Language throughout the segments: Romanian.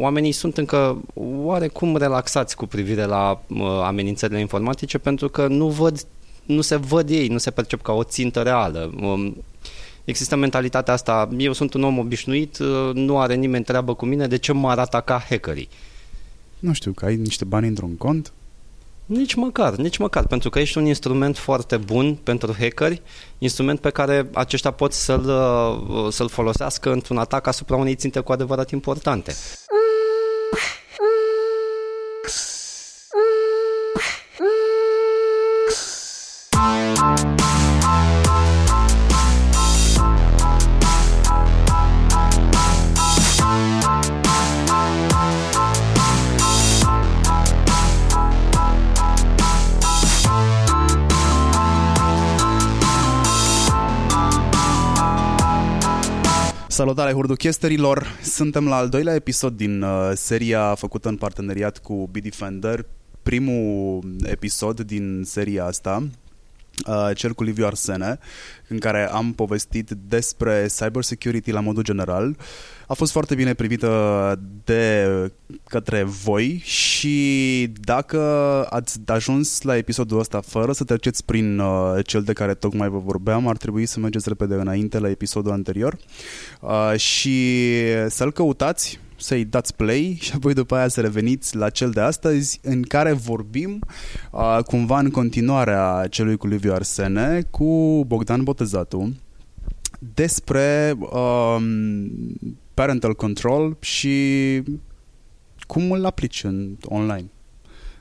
oamenii sunt încă oarecum relaxați cu privire la uh, amenințările informatice pentru că nu văd nu se văd ei, nu se percep ca o țintă reală. Um, există mentalitatea asta, eu sunt un om obișnuit, uh, nu are nimeni treabă cu mine, de ce m-ar ataca hackerii? Nu știu, că ai niște bani într-un cont? Nici măcar, nici măcar, pentru că ești un instrument foarte bun pentru hackeri, instrument pe care aceștia pot să-l, uh, să-l folosească într-un atac asupra unei ținte cu adevărat importante. Salutare hurduchesterilor! Suntem la al doilea episod din uh, seria făcută în parteneriat cu Bitdefender, primul episod din seria asta, uh, cel cu Liviu Arsene, în care am povestit despre cybersecurity la modul general. A fost foarte bine privită de către voi și dacă ați ajuns la episodul ăsta fără să treceți prin uh, cel de care tocmai vă vorbeam, ar trebui să mergeți repede înainte la episodul anterior uh, și să-l căutați să-i dați play și apoi după aia să reveniți la cel de astăzi în care vorbim uh, cumva în continuarea celui cu Liviu Arsene cu Bogdan Botezatu despre um, parental control și cum îl aplici în online.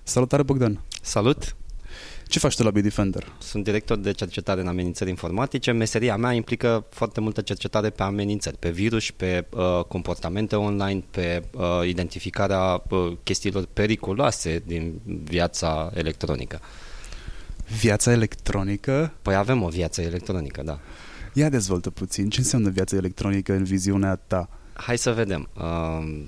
Salutare Bogdan! Salut! Ce faci tu la Bitdefender? Sunt director de cercetare în amenințări informatice. Meseria mea implică foarte multă cercetare pe amenințări, pe virus, pe uh, comportamente online, pe uh, identificarea uh, chestiilor periculoase din viața electronică. Viața electronică? Păi avem o viață electronică, da. Ia dezvoltă puțin. Ce înseamnă viața electronică în viziunea ta? Hai să vedem. Uh,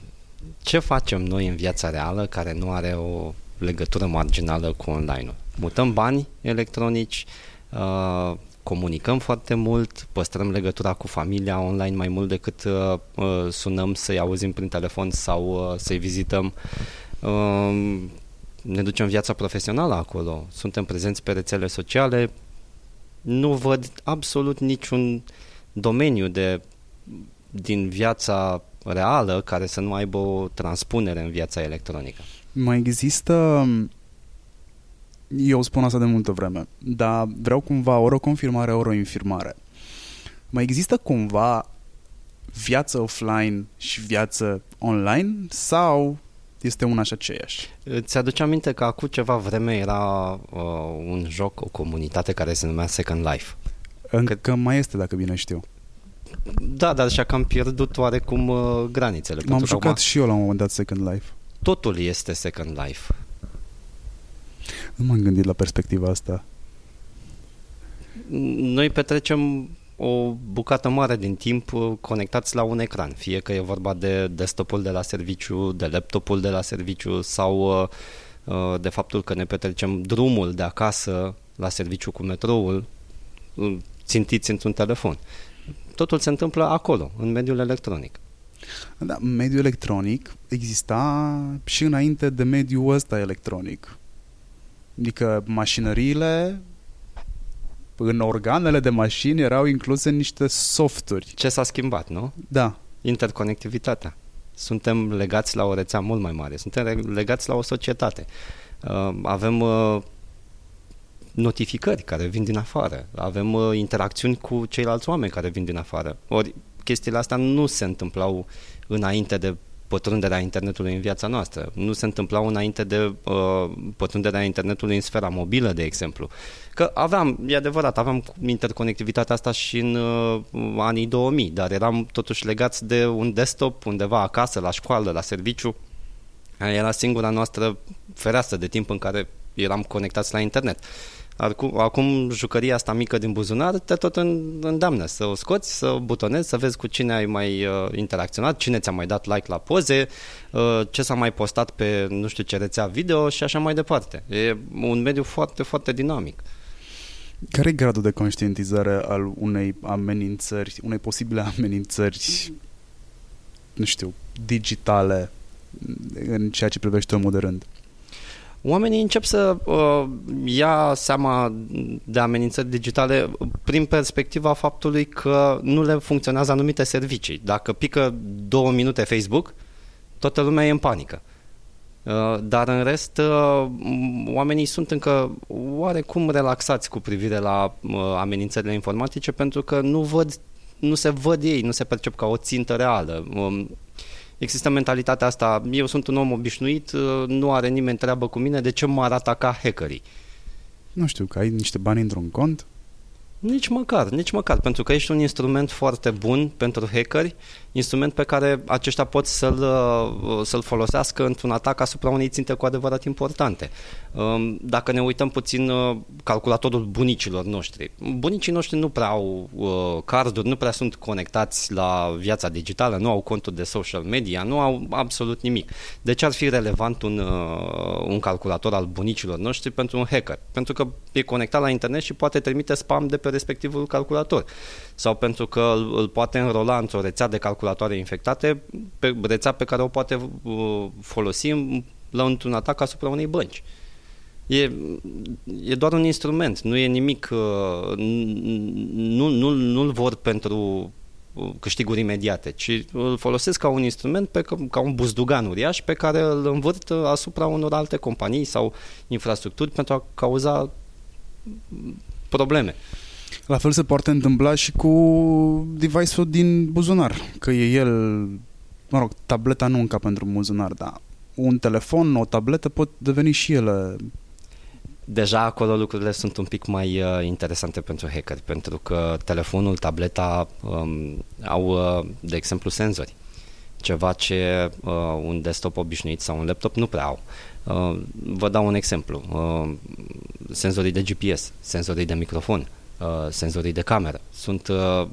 ce facem noi în viața reală care nu are o legătură marginală cu online-ul? Mutăm bani electronici, uh, comunicăm foarte mult, păstrăm legătura cu familia online mai mult decât uh, uh, sunăm să-i auzim prin telefon sau uh, să-i vizităm. Uh, ne ducem viața profesională acolo, suntem prezenți pe rețele sociale, nu văd absolut niciun domeniu de, din viața reală care să nu aibă o transpunere în viața electronică. Mai există eu spun asta de multă vreme, dar vreau cumva ori o confirmare, ori o infirmare. Mai există cumva viață offline și viață online sau este una și aceeași? Îți aduce aminte că acum ceva vreme era uh, un joc, o comunitate care se numea Second Life. Încă că... mai este, dacă bine știu. Da, dar așa că am pierdut oarecum uh, granițele. M-am jucat acum... și eu la un moment dat Second Life. Totul este Second Life. Nu m-am gândit la perspectiva asta. Noi petrecem o bucată mare din timp uh, conectați la un ecran, fie că e vorba de desktopul de la serviciu, de laptopul de la serviciu sau uh, uh, de faptul că ne petrecem drumul de acasă la serviciu cu metroul țintiți într-un telefon. Totul se întâmplă acolo, în mediul electronic. Da, mediul electronic exista și înainte de mediul ăsta electronic. Adică mașinăriile în organele de mașini erau incluse niște softuri. Ce s-a schimbat, nu? Da. Interconectivitatea. Suntem legați la o rețea mult mai mare. Suntem legați la o societate. Uh, avem uh, notificări care vin din afară. Avem uh, interacțiuni cu ceilalți oameni care vin din afară. Ori chestiile astea nu se întâmplau înainte de pătrunderea internetului în viața noastră. Nu se întâmplau înainte de uh, pătrunderea internetului în sfera mobilă, de exemplu. Că aveam, e adevărat, aveam interconectivitatea asta și în uh, anii 2000, dar eram totuși legați de un desktop undeva acasă, la școală, la serviciu. Era singura noastră fereastră de timp în care eram conectați la internet. Uh, Acum, acum jucăria asta mică din buzunar te tot îndeamnă să o scoți, să o butonezi, să vezi cu cine ai mai uh, interacționat, cine ți-a mai dat like la poze, uh, ce s-a mai postat pe nu știu ce rețea video și așa mai departe. E un mediu foarte, foarte dinamic. Care e gradul de conștientizare al unei amenințări, unei posibile amenințări, nu știu, digitale în ceea ce privește omul de rând? Oamenii încep să uh, ia seama de amenințări digitale prin perspectiva faptului că nu le funcționează anumite servicii. Dacă pică două minute Facebook, toată lumea e în panică. Uh, dar în rest, uh, oamenii sunt încă oarecum relaxați cu privire la uh, amenințările informatice pentru că nu văd nu se văd ei, nu se percep ca o țintă reală. Um, există mentalitatea asta, eu sunt un om obișnuit, nu are nimeni treabă cu mine, de ce mă arată ca hackerii? Nu știu, că ai niște bani într-un cont? Nici măcar, nici măcar, pentru că ești un instrument foarte bun pentru hackeri, instrument pe care aceștia pot să-l, uh, să-l folosească într-un atac asupra unei ținte cu adevărat importante. Um, dacă ne uităm puțin uh, calculatorul bunicilor noștri, bunicii noștri nu prea au uh, carduri, nu prea sunt conectați la viața digitală, nu au conturi de social media, nu au absolut nimic. De ce ar fi relevant un, un calculator al bunicilor noștri pentru un hacker? Pentru că e conectat la internet și poate trimite spam de pe respectivul calculator sau pentru că îl, îl poate înrola într-o rețea de calculatoare infectate, pe rețea pe care o poate uh, folosi la într-un atac asupra unei bănci. E, e doar un instrument, nu e nimic, uh, nu, nu, nu-l vor pentru uh, câștiguri imediate, ci îl folosesc ca un instrument, pe, ca un buzdugan uriaș pe care îl învârt asupra unor alte companii sau infrastructuri pentru a cauza probleme. La fel se poate întâmpla și cu device-ul din buzunar, că e el, mă rog, tableta nu încă pentru buzunar, dar un telefon, o tabletă pot deveni și ele deja acolo lucrurile sunt un pic mai uh, interesante pentru hacker, pentru că telefonul, tableta um, au, uh, de exemplu, senzori. Ceva ce uh, un desktop obișnuit sau un laptop nu prea au. Uh, vă dau un exemplu. Uh, senzorii de GPS, senzorii de microfon, uh, senzorii de cameră. Sunt uh,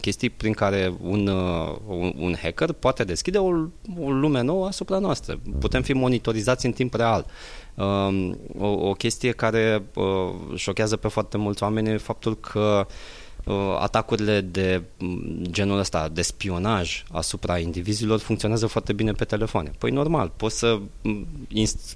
chestii prin care un, uh, un, un hacker poate deschide o, o lume nouă asupra noastră. Putem fi monitorizați în timp real. Uh, o, o chestie care uh, șochează pe foarte mulți oameni e faptul că uh, atacurile de genul ăsta de spionaj asupra indivizilor funcționează foarte bine pe telefoane. Păi normal, poți să,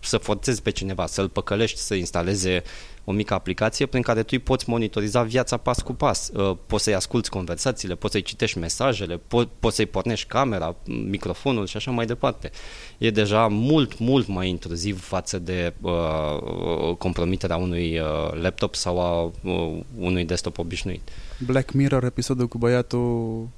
să forțezi pe cineva, să-l păcălești, să instaleze o mică aplicație prin care tu îi poți monitoriza viața pas cu pas. Uh, poți să-i asculți conversațiile, poți să-i citești mesajele, po- poți să-i pornești camera, microfonul și așa mai departe. E deja mult, mult mai intruziv față de uh, compromiterea unui uh, laptop sau a uh, unui desktop obișnuit. Black Mirror, episodul cu băiatul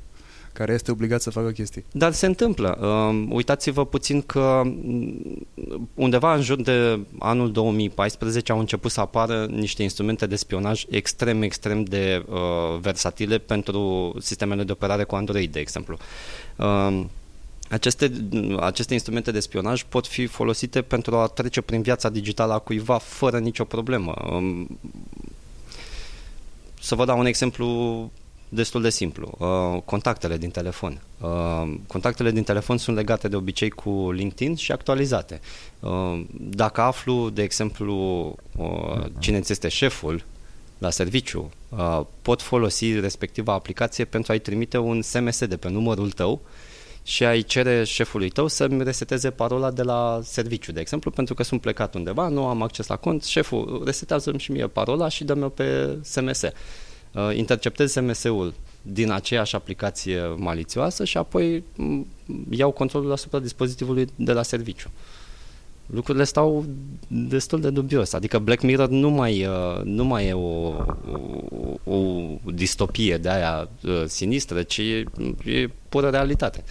care este obligat să facă chestii. Dar se întâmplă. Uh, uitați-vă puțin că mm, undeva în jur de anul 2014 au început să apară niște instrumente de spionaj extrem, extrem de uh, versatile pentru sistemele de operare cu Android, de exemplu. Uh, aceste, aceste instrumente de spionaj pot fi folosite pentru a trece prin viața digitală a cuiva fără nicio problemă. Um, să vă dau un exemplu destul de simplu. Uh, contactele din telefon. Uh, contactele din telefon sunt legate de obicei cu LinkedIn și actualizate. Uh, dacă aflu, de exemplu, uh, cine ți este șeful la serviciu, uh, pot folosi respectiva aplicație pentru a-i trimite un SMS de pe numărul tău și ai cere șefului tău să-mi reseteze parola de la serviciu, de exemplu, pentru că sunt plecat undeva, nu am acces la cont, șeful resetează-mi și mie parola și dă-mi-o pe SMS uh, interceptez SMS-ul din aceeași aplicație malițioasă și apoi mm, iau controlul asupra dispozitivului de la serviciu. Lucrurile stau destul de dubios. Adică Black Mirror nu mai, uh, nu mai e o, o, o distopie de aia uh, sinistră, ci e, e pură realitate.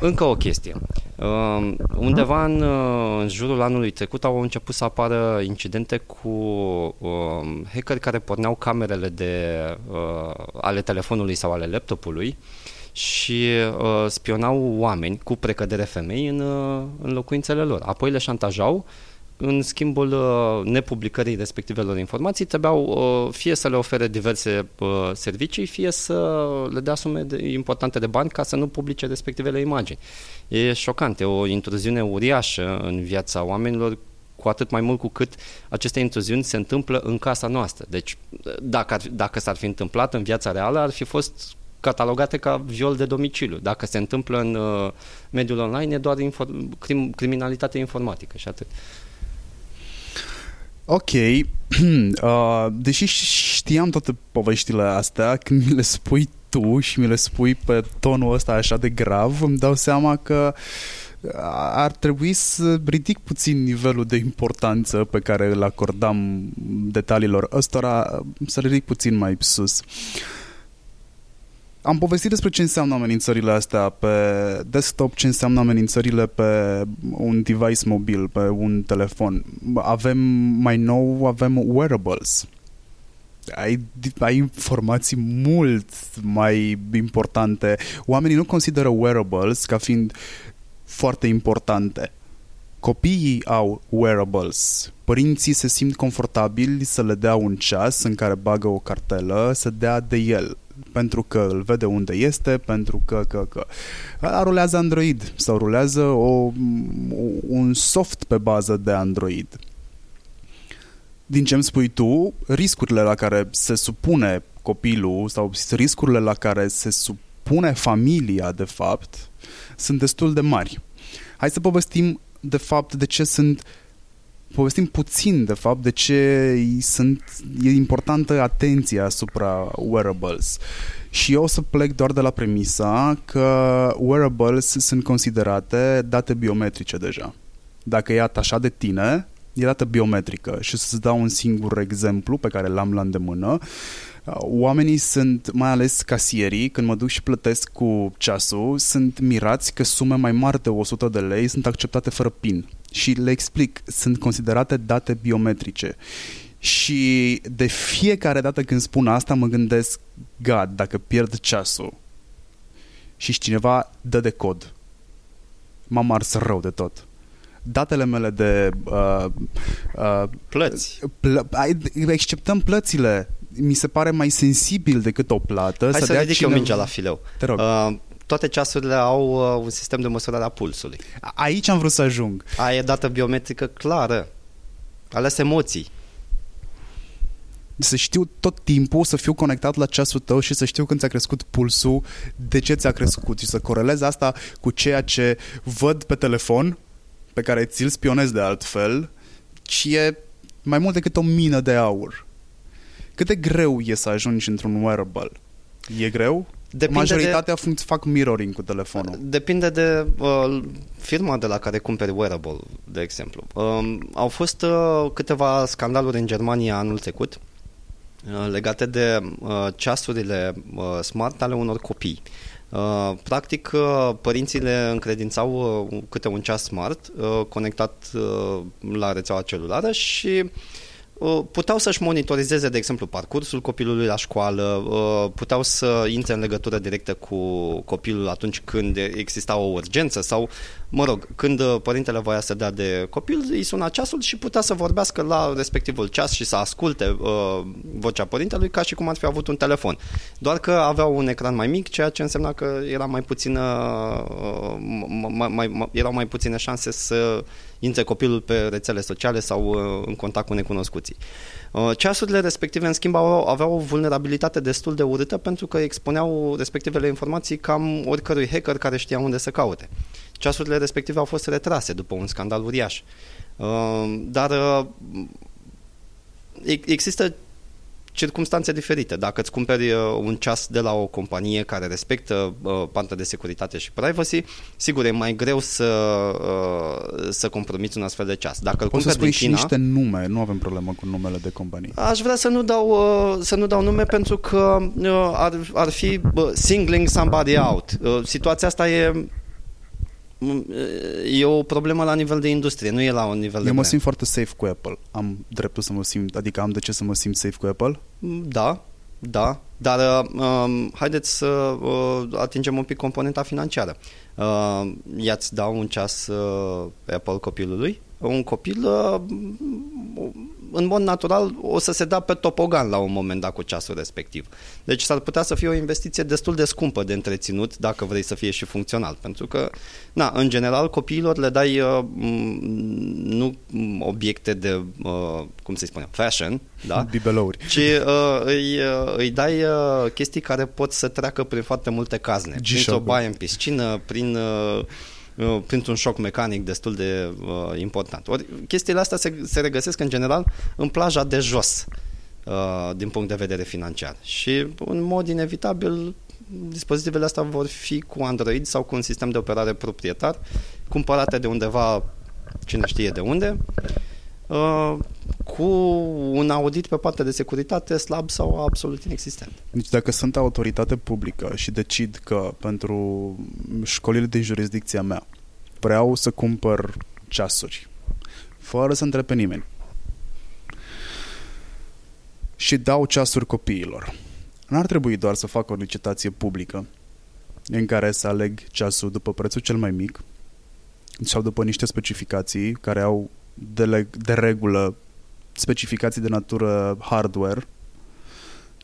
Încă o chestie. Uh, undeva în, uh, în jurul anului trecut au început să apară incidente cu uh, hackeri care porneau camerele de, uh, ale telefonului sau ale laptopului și uh, spionau oameni cu precădere femei în, uh, în locuințele lor. Apoi le șantajau în schimbul uh, nepublicării respectivelor informații, trebuiau uh, fie să le ofere diverse uh, servicii, fie să le dea sume de, importante de bani ca să nu publice respectivele imagini. E șocant, e o intruziune uriașă în viața oamenilor, cu atât mai mult cu cât aceste intruziuni se întâmplă în casa noastră. Deci, dacă, ar, dacă s-ar fi întâmplat în viața reală, ar fi fost catalogate ca viol de domiciliu. Dacă se întâmplă în uh, mediul online, e doar inform- crim- criminalitate informatică și atât. Ok, uh, deși știam toate poveștile astea, când mi le spui tu și mi le spui pe tonul ăsta așa de grav, îmi dau seama că ar trebui să ridic puțin nivelul de importanță pe care îl acordam detaliilor ăstora, să ridic puțin mai sus. Am povestit despre ce înseamnă amenințările astea pe desktop, ce înseamnă amenințările pe un device mobil, pe un telefon. Avem mai nou, avem wearables ai, ai informații mult mai importante. Oamenii nu consideră wearables ca fiind foarte importante. Copiii au wearables. Părinții se simt confortabili să le dea un ceas în care bagă o cartelă, să dea de el pentru că îl vede unde este, pentru că, că, că. A, rulează Android sau rulează o, un soft pe bază de Android din ce îmi spui tu, riscurile la care se supune copilul sau riscurile la care se supune familia, de fapt, sunt destul de mari. Hai să povestim, de fapt, de ce sunt povestim puțin, de fapt, de ce sunt, e importantă atenția asupra wearables. Și eu o să plec doar de la premisa că wearables sunt considerate date biometrice deja. Dacă e atașat de tine, e dată biometrică și să-ți dau un singur exemplu pe care l-am la îndemână. Oamenii sunt, mai ales casierii, când mă duc și plătesc cu ceasul, sunt mirați că sume mai mari de 100 de lei sunt acceptate fără PIN. Și le explic, sunt considerate date biometrice. Și de fiecare dată când spun asta mă gândesc, God, dacă pierd ceasul și cineva dă de cod, m-am ars rău de tot datele mele de uh, uh, plăți. Plă, exceptăm plățile. Mi se pare mai sensibil decât o plată. Hai să, să ridic cine... eu mingea la fileu. Te rog. Uh, toate ceasurile au uh, un sistem de măsurare a pulsului. Aici am vrut să ajung. Aia e dată biometrică clară. Ales emoții să știu tot timpul să fiu conectat la ceasul tău și să știu când ți-a crescut pulsul, de ce ți-a crescut și să corelez asta cu ceea ce văd pe telefon pe care ți-l spionezi de altfel, ci e mai mult decât o mină de aur. Cât de greu e să ajungi într-un wearable? E greu? Depinde Majoritatea de, fac mirroring cu telefonul. Depinde de uh, firma de la care cumperi wearable, de exemplu. Uh, au fost uh, câteva scandaluri în Germania anul trecut uh, legate de uh, ceasurile uh, smart ale unor copii. Uh, practic, uh, părinții le încredințau uh, câte un ceas smart conectat la rețeaua celulară și Uh, puteau să-și monitorizeze, de exemplu, parcursul copilului la școală, uh, puteau să intre în legătură directă cu copilul atunci când exista o urgență sau, mă rog, când uh, părintele voia să dea de copil, îi suna ceasul și putea să vorbească la respectivul ceas și să asculte vocea părintelui ca și cum ar fi avut un telefon. Doar că aveau un ecran mai mic, ceea ce însemna că era mai puțină, mai, mai, erau mai puține șanse să intre copilul pe rețele sociale sau uh, în contact cu necunoscuții. Uh, ceasurile respective, în schimb, aveau o vulnerabilitate destul de urâtă pentru că expuneau respectivele informații cam oricărui hacker care știa unde să caute. Ceasurile respective au fost retrase după un scandal uriaș. Uh, dar există circunstanțe diferite. Dacă îți cumperi uh, un ceas de la o companie care respectă uh, partea de securitate și privacy, sigur, e mai greu să, uh, să compromiți un astfel de ceas. Dacă îl Poți să spui și niște nume, nu avem problemă cu numele de companie. Aș vrea să nu dau, să nu dau nume pentru că ar, ar fi singling somebody out. Situația asta e e o problemă la nivel de industrie, nu e la un nivel Eu de mă brand. simt foarte safe cu Apple. Am dreptul să mă simt, adică am de ce să mă simt safe cu Apple? Da, da, dar uh, um, haideți să uh, atingem un pic componenta financiară. Uh, i-ați da un ceas uh, Apple copilului? Un copil uh, în mod natural o să se dea pe topogan la un moment dat cu ceasul respectiv. Deci s-ar putea să fie o investiție destul de scumpă de întreținut dacă vrei să fie și funcțional. Pentru că, na, în general, copiilor le dai uh, nu obiecte de, uh, cum să spunem, fashion, da? Bibelouri. Ci uh, îi, uh, îi dai uh, chestii care pot să treacă prin foarte multe cazne. Printr-o baie în piscină, prin... Uh, uh, printr-un șoc mecanic destul de uh, important. Ori chestiile astea se, se regăsesc în general în plaja de jos uh, din punct de vedere financiar și în mod inevitabil dispozitivele astea vor fi cu Android sau cu un sistem de operare proprietar, cumpărate de undeva, cine știe de unde, uh, cu un audit pe partea de securitate slab sau absolut inexistent. Deci dacă sunt autoritate publică și decid că pentru școlile de jurisdicția mea vreau să cumpăr ceasuri, fără să întreb pe nimeni, și dau ceasuri copiilor, N-ar trebui doar să fac o licitație publică în care să aleg ceasul după prețul cel mai mic sau după niște specificații care au de, leg- de regulă specificații de natură hardware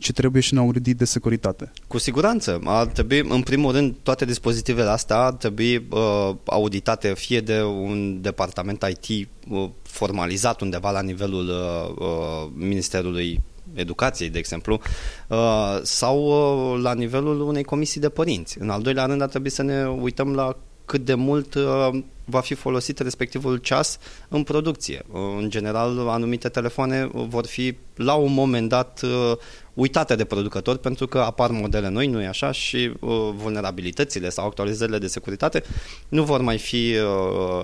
ce trebuie și un audit de securitate. Cu siguranță. Ar trebui, în primul rând, toate dispozitivele astea ar trebui uh, auditate fie de un departament IT uh, formalizat undeva la nivelul uh, uh, Ministerului educației, de exemplu, uh, sau uh, la nivelul unei comisii de părinți. În al doilea rând, ar trebui să ne uităm la cât de mult uh, va fi folosit respectivul ceas în producție. În general, anumite telefoane vor fi la un moment dat uitate de producători pentru că apar modele noi, nu e așa, și vulnerabilitățile sau actualizările de securitate nu vor mai fi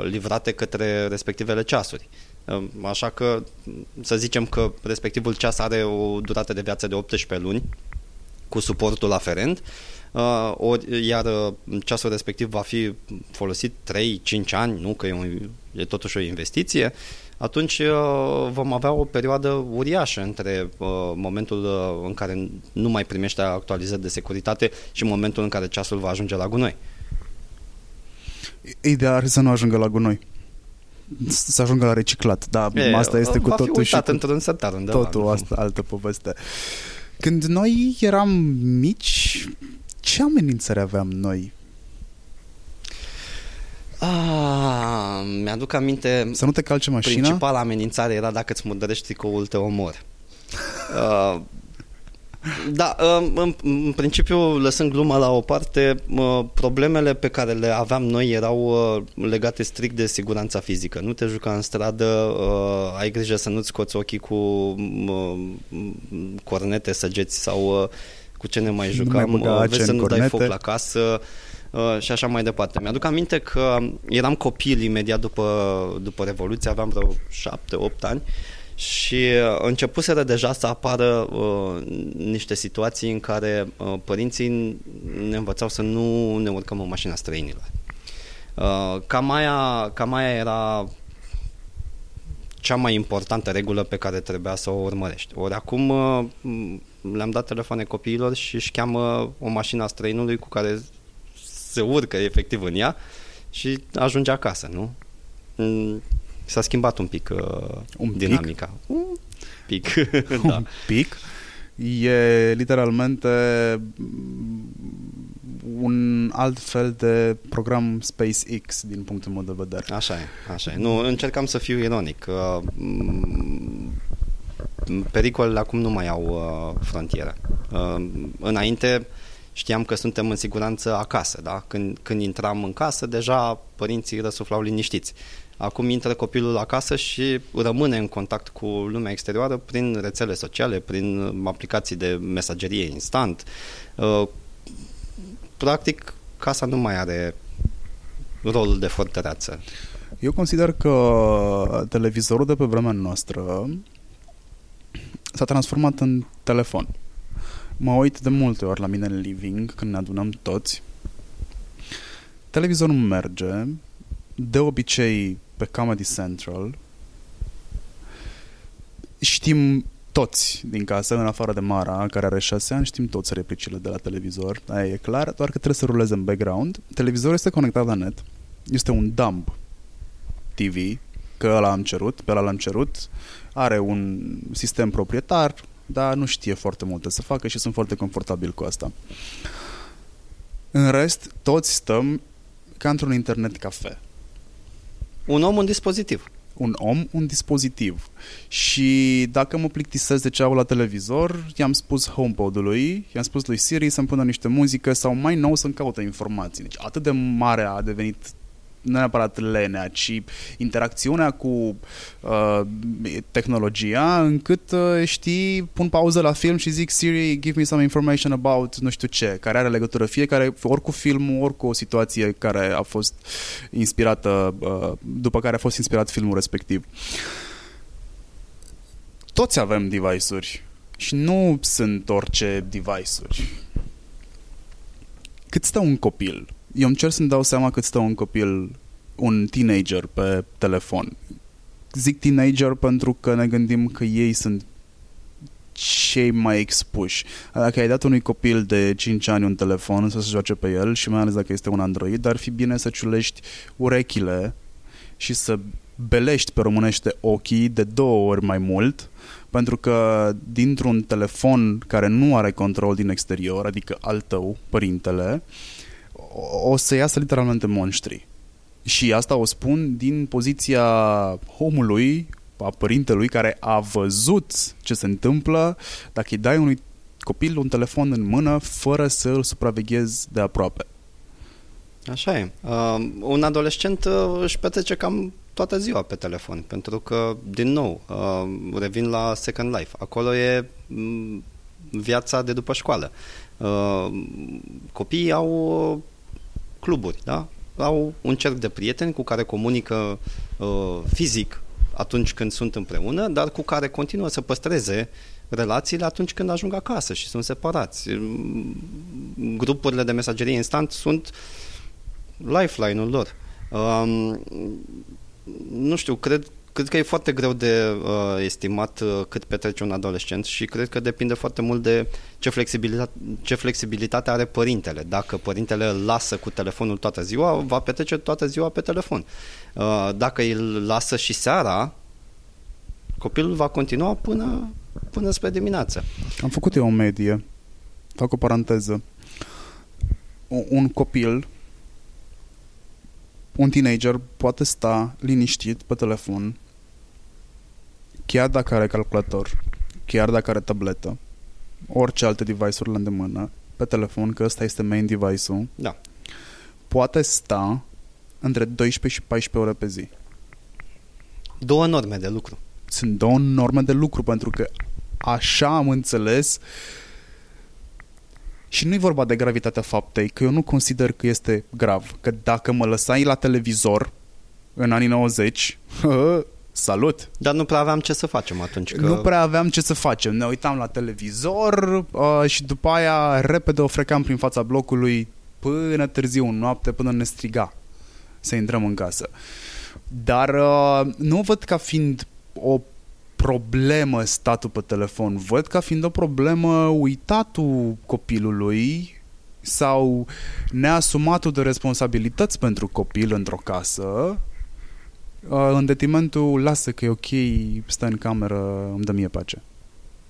livrate către respectivele ceasuri. Așa că să zicem că respectivul ceas are o durată de viață de 18 luni cu suportul aferent, uh, ori, iar uh, ceasul respectiv va fi folosit 3-5 ani, nu că e, un, e totuși o investiție, atunci uh, vom avea o perioadă uriașă între momentul în care nu mai primește actualizări de securitate și momentul în care ceasul va ajunge la gunoi. Ideea ar să nu ajungă la gunoi să ajungă la reciclat. Da, e, asta este cu totul și cu într-un sertar undeva. Totul asta, altă poveste. Când noi eram mici, ce amenințări aveam noi? Ah, mi-aduc aminte... Să nu te calce mașina? Principala amenințare era dacă îți murdărești tricoul, te omor. uh, Da, în, în principiu, lăsând gluma la o parte, problemele pe care le aveam noi erau uh, legate strict de siguranța fizică. Nu te juca în stradă, uh, ai grijă să nu-ți scoți ochii cu cornete, săgeți sau uh, cu ce ne mai jucam, nu vezi să nu cornete. dai foc la casă și așa mai departe. Mi-aduc aminte că eram copil imediat după, după Revoluție, aveam vreo șapte, opt ani și uh, începuseră deja să apară uh, niște situații în care uh, părinții ne învățau să nu ne urcăm în mașina străinilor. Uh, cam, aia, cam aia era cea mai importantă regulă pe care trebuia să o urmărești. Ori acum uh, le-am dat telefoane copiilor și își cheamă o mașină a străinului cu care se urcă efectiv în ea și ajunge acasă, nu? Mm, S-a schimbat un pic uh, un dinamica. Pic? Un pic, da. Un pic? E literalmente un alt fel de program SpaceX din punctul meu de vedere. Așa e, așa e. Nu, încercam să fiu ironic. Uh, pericolele acum nu mai au uh, frontieră. Uh, înainte știam că suntem în siguranță acasă, da? Când, când intram în casă, deja părinții răsuflau liniștiți. Acum intră copilul acasă și rămâne în contact cu lumea exterioară prin rețele sociale, prin aplicații de mesagerie instant. Uh, practic, casa nu mai are rolul de fortăreață. Eu consider că televizorul de pe vremea noastră s-a transformat în telefon. Mă uit de multe ori la mine în living, când ne adunăm toți. Televizorul merge, de obicei pe Comedy Central. Știm toți din casă, în afară de Mara, care are șase ani, știm toți replicile de la televizor. Aia e clar, doar că trebuie să ruleze în background. Televizorul este conectat la net. Este un dumb TV, că ăla am cerut, pe ăla l-am cerut. Are un sistem proprietar, dar nu știe foarte multe să facă și sunt foarte confortabil cu asta. În rest, toți stăm ca într-un internet cafe un om un dispozitiv. un om, un dispozitiv. Și dacă mă plictisesc de ce au la televizor, i-am spus HomePod-ului, i-am spus lui Siri să-mi pună niște muzică sau mai nou să-mi caute informații. Deci atât de mare a devenit nu neapărat lenea, ci interacțiunea cu uh, tehnologia, încât uh, știi, pun pauză la film și zic Siri, give me some information about nu știu ce, care are legătură fiecare, ori cu filmul, ori cu o situație care a fost inspirată, uh, după care a fost inspirat filmul respectiv. Toți avem device-uri și nu sunt orice device-uri. Cât stă un copil eu încerc să-mi dau seama cât stă un copil, un teenager pe telefon. Zic teenager pentru că ne gândim că ei sunt cei mai expuși. Dacă ai dat unui copil de 5 ani un telefon să se joace pe el și mai ales dacă este un Android, ar fi bine să ciulești urechile și să belești pe românește ochii de două ori mai mult pentru că dintr-un telefon care nu are control din exterior, adică al tău, părintele, uh, o să iasă literalmente monștri. Și asta o spun din poziția omului, a părintelui care a văzut ce se întâmplă dacă îi dai unui copil un telefon în mână fără să îl supraveghezi de aproape. Așa e. Uh, un adolescent uh, își petrece cam toată ziua pe telefon, pentru că, din nou, uh, revin la Second Life. Acolo e mm, viața de după școală. Uh, copiii au cluburi, da? Au un cerc de prieteni cu care comunică uh, fizic atunci când sunt împreună, dar cu care continuă să păstreze relațiile atunci când ajung acasă și sunt separați. Grupurile de mesagerie instant sunt lifeline-ul lor. Um, nu știu, cred cred că e foarte greu de uh, estimat uh, cât petrece un adolescent și cred că depinde foarte mult de ce flexibilitate, ce flexibilitate are părintele. Dacă părintele îl lasă cu telefonul toată ziua, va petrece toată ziua pe telefon. Uh, dacă îl lasă și seara, copilul va continua până, până spre dimineață. Am făcut eu o medie. Fac o paranteză. Un copil un teenager poate sta liniștit pe telefon chiar dacă are calculator, chiar dacă are tabletă, orice alte device-uri la îndemână, pe telefon, că ăsta este main device-ul, da. poate sta între 12 și 14 ore pe zi. Două norme de lucru. Sunt două norme de lucru, pentru că așa am înțeles și nu e vorba de gravitatea faptei, că eu nu consider că este grav. Că dacă mă lăsai la televizor în anii 90, salut! Dar nu prea aveam ce să facem atunci. Că... Nu prea aveam ce să facem. Ne uitam la televizor uh, și după aia repede o frecam prin fața blocului până târziu, în noapte, până ne striga să intrăm în casă. Dar uh, nu o văd ca fiind o problemă statul pe telefon. Văd ca fiind o problemă uitatul copilului sau neasumatul de responsabilități pentru copil într-o casă Uh, în detrimentul lasă că e ok, stă în cameră, îmi dă mie pace.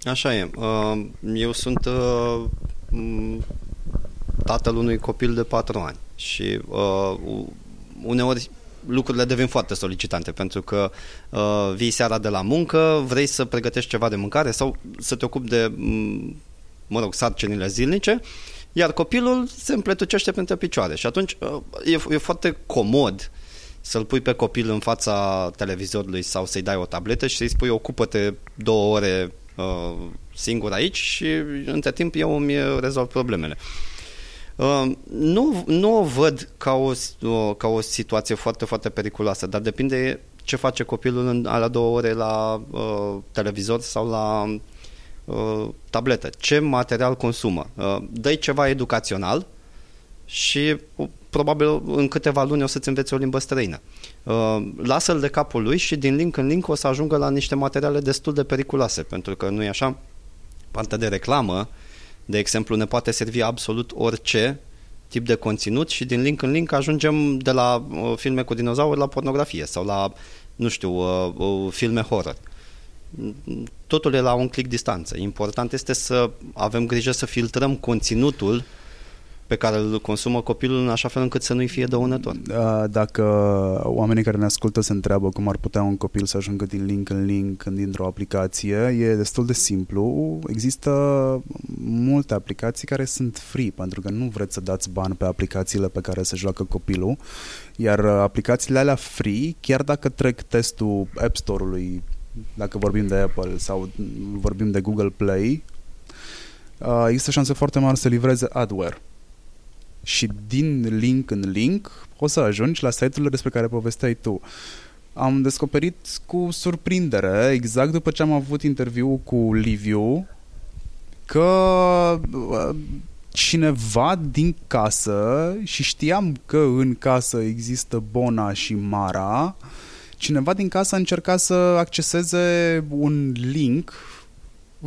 Așa e. Uh, eu sunt uh, tatăl unui copil de patru ani și uneori lucrurile devin foarte solicitante pentru că uh, vii seara de la muncă, vrei să pregătești ceva de mâncare sau să te ocupi de, mă rog, sarcinile zilnice, iar copilul se împletucește printre picioare și atunci uh, e, e foarte comod să-l pui pe copil în fața televizorului sau să-i dai o tabletă și să-i spui ocupă-te două ore uh, singur aici și între timp eu îmi rezolv problemele. Uh, nu, nu o văd ca o, uh, ca o situație foarte, foarte periculoasă, dar depinde ce face copilul în, la două ore la uh, televizor sau la uh, tabletă. Ce material consumă. Uh, dă ceva educațional și probabil în câteva luni o să-ți înveți o limbă străină. Uh, lasă-l de capul lui și din link în link o să ajungă la niște materiale destul de periculoase, pentru că nu e așa? Partea de reclamă, de exemplu, ne poate servi absolut orice tip de conținut și din link în link ajungem de la uh, filme cu dinozauri la pornografie sau la, nu știu, uh, uh, filme horror. Totul e la un click distanță. Important este să avem grijă să filtrăm conținutul pe care îl consumă copilul în așa fel încât să nu-i fie dăunător. Dacă oamenii care ne ascultă se întreabă cum ar putea un copil să ajungă din link în link dintr-o aplicație, e destul de simplu. Există multe aplicații care sunt free, pentru că nu vreți să dați bani pe aplicațiile pe care se joacă copilul, iar aplicațiile alea free, chiar dacă trec testul App Store-ului, dacă vorbim de Apple sau vorbim de Google Play, există șanse foarte mari să livreze adware și din link în link o să ajungi la site-urile despre care povesteai tu. Am descoperit cu surprindere, exact după ce am avut interviu cu Liviu, că uh, cineva din casă, și știam că în casă există Bona și Mara, cineva din casă a încercat să acceseze un link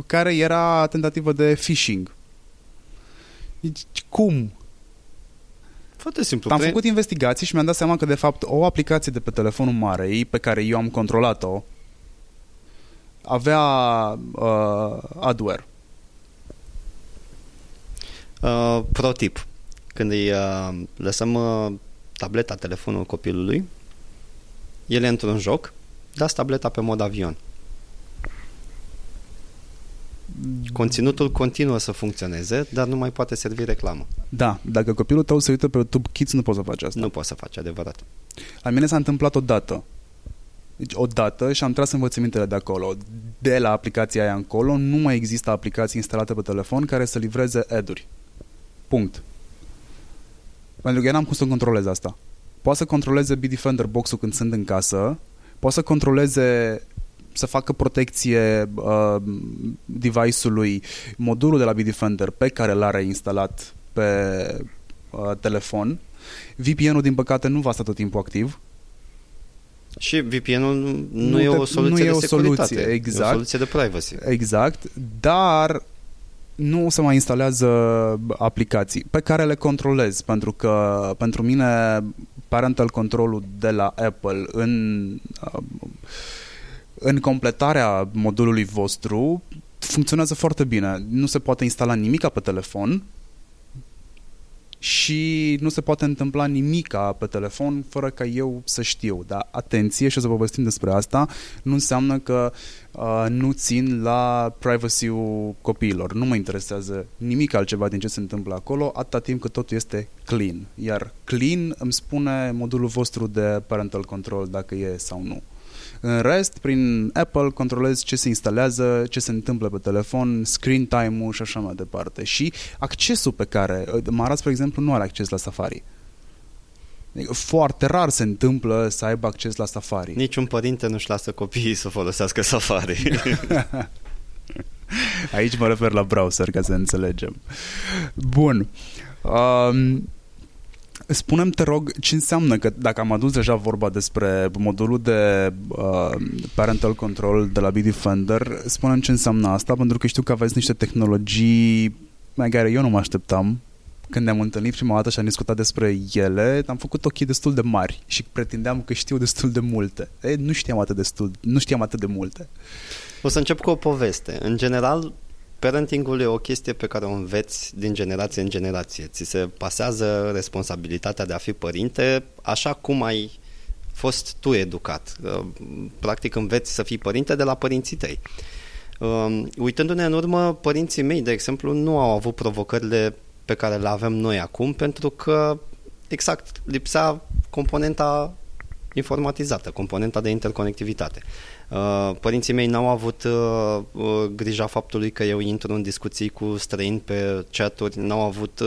care era tentativă de phishing. Deci, cum? Foarte simplu. Am făcut investigații și mi-am dat seama că, de fapt, o aplicație de pe telefonul Marei, pe care eu am controlat-o, avea uh, adware. Uh, pro tip. Când îi uh, lăsăm uh, tableta, telefonul copilului, el e într-un joc, dați tableta pe mod avion conținutul continuă să funcționeze, dar nu mai poate servi reclamă. Da, dacă copilul tău se uită pe YouTube Kids, nu poți să faci asta. Nu poți să faci, adevărat. La mine s-a întâmplat odată. Deci odată și am tras învățămintele de acolo. De la aplicația aia încolo nu mai există aplicații instalate pe telefon care să livreze ad-uri. Punct. Pentru că eu n-am cum să controlez asta. Poate să controleze Bitdefender box-ul când sunt în casă, poate să controleze să facă protecție uh, device-ului modulul de la Bitdefender pe care l-are instalat pe uh, telefon. VPN-ul, din păcate, nu va sta tot timpul activ. Și VPN-ul nu, nu e o soluție nu e de o soluție, exact. E o soluție de privacy. Exact, dar nu se mai instalează aplicații pe care le controlez, pentru că pentru mine parental controlul de la Apple în uh, în completarea modulului vostru funcționează foarte bine. Nu se poate instala nimica pe telefon și nu se poate întâmpla nimica pe telefon fără ca eu să știu. Dar atenție și o să povestim despre asta, nu înseamnă că uh, nu țin la privacy-ul copiilor. Nu mă interesează nimic altceva din ce se întâmplă acolo, atâta timp cât totul este clean. Iar clean îmi spune modulul vostru de parental control dacă e sau nu. În rest, prin Apple controlezi ce se instalează, ce se întâmplă pe telefon, screen time-ul și așa mai departe. Și accesul pe care... Marat, spre exemplu, nu are acces la Safari. Adică foarte rar se întâmplă să aibă acces la Safari. Niciun părinte nu-și lasă copiii să folosească Safari. Aici mă refer la browser, ca să înțelegem. Bun. Um, Spunem te rog, ce înseamnă că dacă am adus deja vorba despre modulul de uh, parental control de la Bitdefender, spunem ce înseamnă asta, pentru că știu că aveți niște tehnologii mai care eu nu mă așteptam când ne-am întâlnit prima dată și am discutat despre ele, am făcut ochii destul de mari și pretindeam că știu destul de multe. E, nu știam atât destul, nu știam atât de multe. O să încep cu o poveste. În general, parentingul e o chestie pe care o înveți din generație în generație. Ți se pasează responsabilitatea de a fi părinte așa cum ai fost tu educat. Uh, practic înveți să fii părinte de la părinții tăi. Um, uitându-ne în urmă, părinții mei, de exemplu, nu au avut provocările pe care le avem noi acum pentru că exact lipsea componenta informatizată, componenta de interconectivitate. Uh, părinții mei n-au avut uh, uh, grija faptului că eu intru în discuții cu străini pe chaturi, n-au avut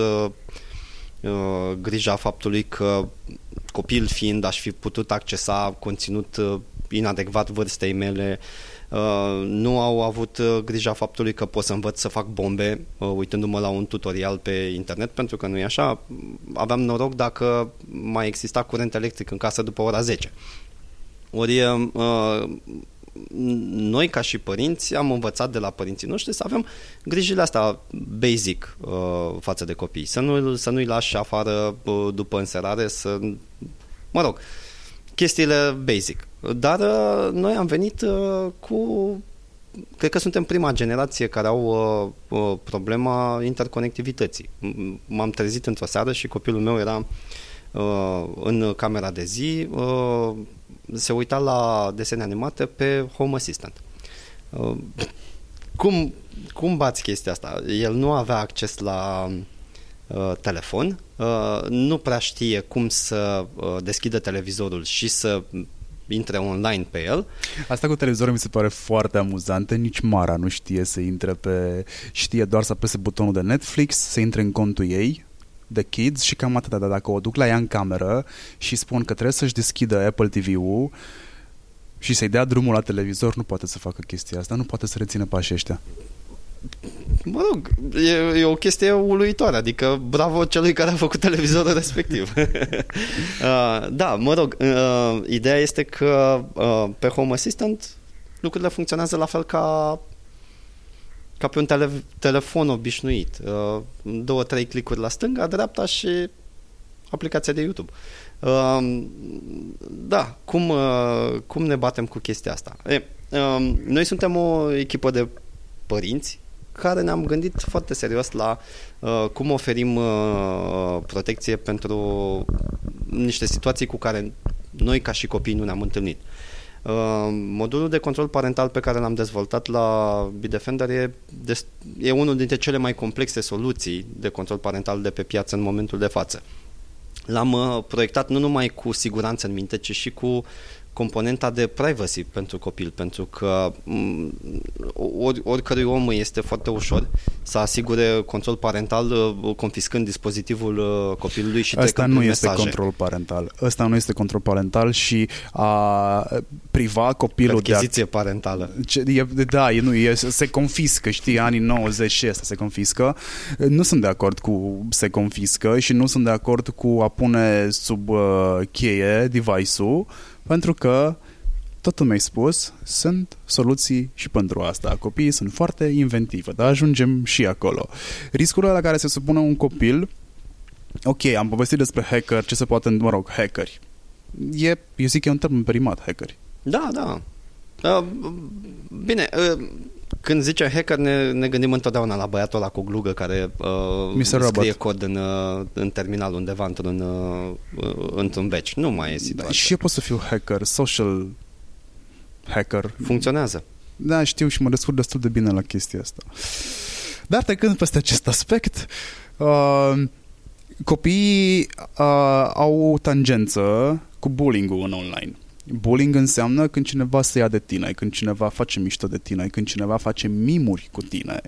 grija faptului că copil fiind aș fi putut accesa conținut inadecvat vârstei mele, nu au avut grija faptului că pot să învăț să fac bombe uitându-mă la un tutorial pe internet, pentru că nu e așa. Aveam noroc dacă mai exista curent electric în casă după ora 10. Ori noi ca și părinți am învățat de la părinții noștri să avem grijile astea basic uh, față de copii. Să, nu, să nu-i lași afară uh, după înserare, să... Mă rog, chestiile basic. Dar uh, noi am venit uh, cu cred că suntem prima generație care au uh, uh, problema interconectivității. M-am trezit într-o seară și copilul meu era uh, în camera de zi, uh, se uita la desene animate pe Home Assistant. Uh, cum, cum bați chestia asta? El nu avea acces la uh, telefon, uh, nu prea știe cum să uh, deschidă televizorul și să intre online pe el. Asta cu televizorul mi se pare foarte amuzantă. Nici Mara nu știe să intre pe... Știe doar să apese butonul de Netflix, să intre în contul ei de kids și cam atâta. Dar dacă o duc la ea în cameră și spun că trebuie să-și deschidă Apple TV-ul și să-i dea drumul la televizor, nu poate să facă chestia asta, nu poate să rețină pașii ăștia. Mă rog, e, e o chestie uluitoare, adică bravo celui care a făcut televizorul respectiv. uh, da, mă rog, uh, ideea este că uh, pe Home Assistant lucrurile funcționează la fel ca ca pe un tele- telefon obișnuit. Uh, două, trei clicuri la stânga, dreapta și aplicația de YouTube. Uh, da, cum, uh, cum ne batem cu chestia asta? E, uh, noi suntem o echipă de părinți care ne-am gândit foarte serios la uh, cum oferim uh, protecție pentru niște situații cu care noi ca și copii nu ne-am întâlnit. Uh, modulul de control parental pe care l-am dezvoltat la Bidefender e, e unul dintre cele mai complexe soluții de control parental de pe piață în momentul de față. L-am uh, proiectat nu numai cu siguranță în minte, ci și cu componenta de privacy pentru copil, pentru că mm, or, oricărui om este foarte ușor să asigure control parental uh, confiscând dispozitivul uh, copilului și Asta nu este mesaje. control parental. Asta nu este control parental și a priva copilul Percheziție de... parentală. Ce, e, da, e, nu, e, se confiscă, știi, anii 90 și asta se confiscă. Nu sunt de acord cu se confiscă și nu sunt de acord cu a pune sub uh, cheie device-ul pentru că, tot mi-ai spus, sunt soluții și pentru asta. Copiii sunt foarte inventivi, dar ajungem și acolo. Riscurile la care se supune un copil, ok, am povestit despre hacker, ce se poate, mă rog, hackeri. E, eu zic că e un termen perimat, hackeri. Da, da. Uh, bine, uh, când zice hacker, ne, ne gândim întotdeauna la băiatul ăla cu glugă care uh, scrie Robert. cod în, uh, în terminal undeva într-un, uh, într-un batch. Nu mai e situația. Da, și eu pot să fiu hacker, social hacker. Funcționează. Da, știu și mă descurc destul de bine la chestia asta. Dar trecând peste acest aspect, uh, copiii uh, au tangență cu bullying-ul în online. Bullying înseamnă când cineva se ia de tine, când cineva face mișto de tine, când cineva face mimuri cu tine.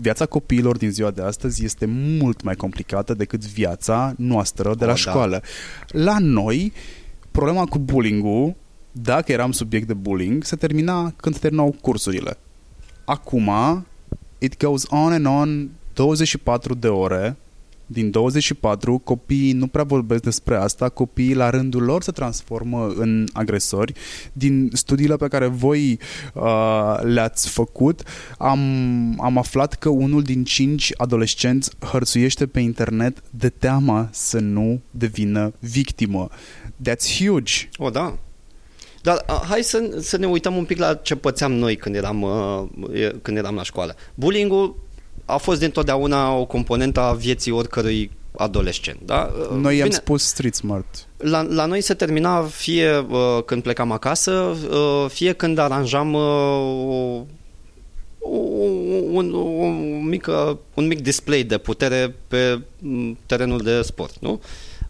Viața copiilor din ziua de astăzi este mult mai complicată decât viața noastră de la oh, școală. Da. La noi, problema cu bullying-ul, dacă eram subiect de bullying, se termina când terminau cursurile. Acum, it goes on and on 24 de ore din 24, copiii nu prea vorbesc despre asta, copiii la rândul lor se transformă în agresori. Din studiile pe care voi uh, le-ați făcut, am, am aflat că unul din cinci adolescenți hărțuiește pe internet de teama să nu devină victimă. That's huge! O, da. Dar uh, hai să, să ne uităm un pic la ce pățeam noi când eram, uh, când eram la școală. Bullying-ul a fost dintotdeauna o componentă a vieții oricărui adolescent. Da? Noi i-am spus street smart. La, la noi se termina fie uh, când plecam acasă, uh, fie când aranjam uh, o, un, o mică, un mic display de putere pe mm, terenul de sport. Nu?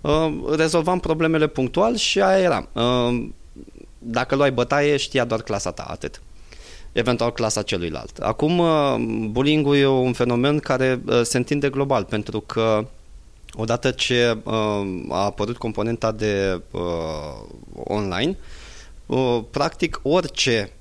Uh, rezolvam problemele punctual și aia era. Uh, dacă luai bătaie, știa doar clasa ta, atât eventual clasa celuilalt. Acum, uh, bullying-ul e un fenomen care uh, se întinde global, pentru că odată ce uh, a apărut componenta de online, practic orice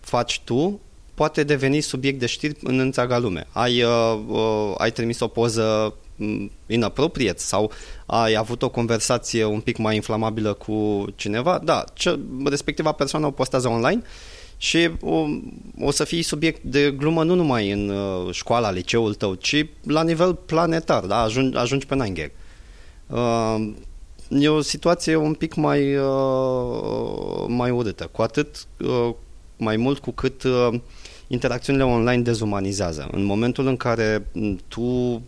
faci tu poate deveni subiect de știri în întreaga lume. Ai, uh, uh, ai trimis o poză mm, inappropriat sau ai avut o conversație un pic mai inflamabilă cu cineva, da, ce, respectiva persoană o postează online și o, o să fii subiect de glumă nu numai în uh, școala, liceul tău, ci la nivel planetar, da? ajungi, ajungi pe nine gag. Uh, e o situație un pic mai, uh, mai urâtă, cu atât uh, mai mult cu cât uh, interacțiunile online dezumanizează. În momentul în care tu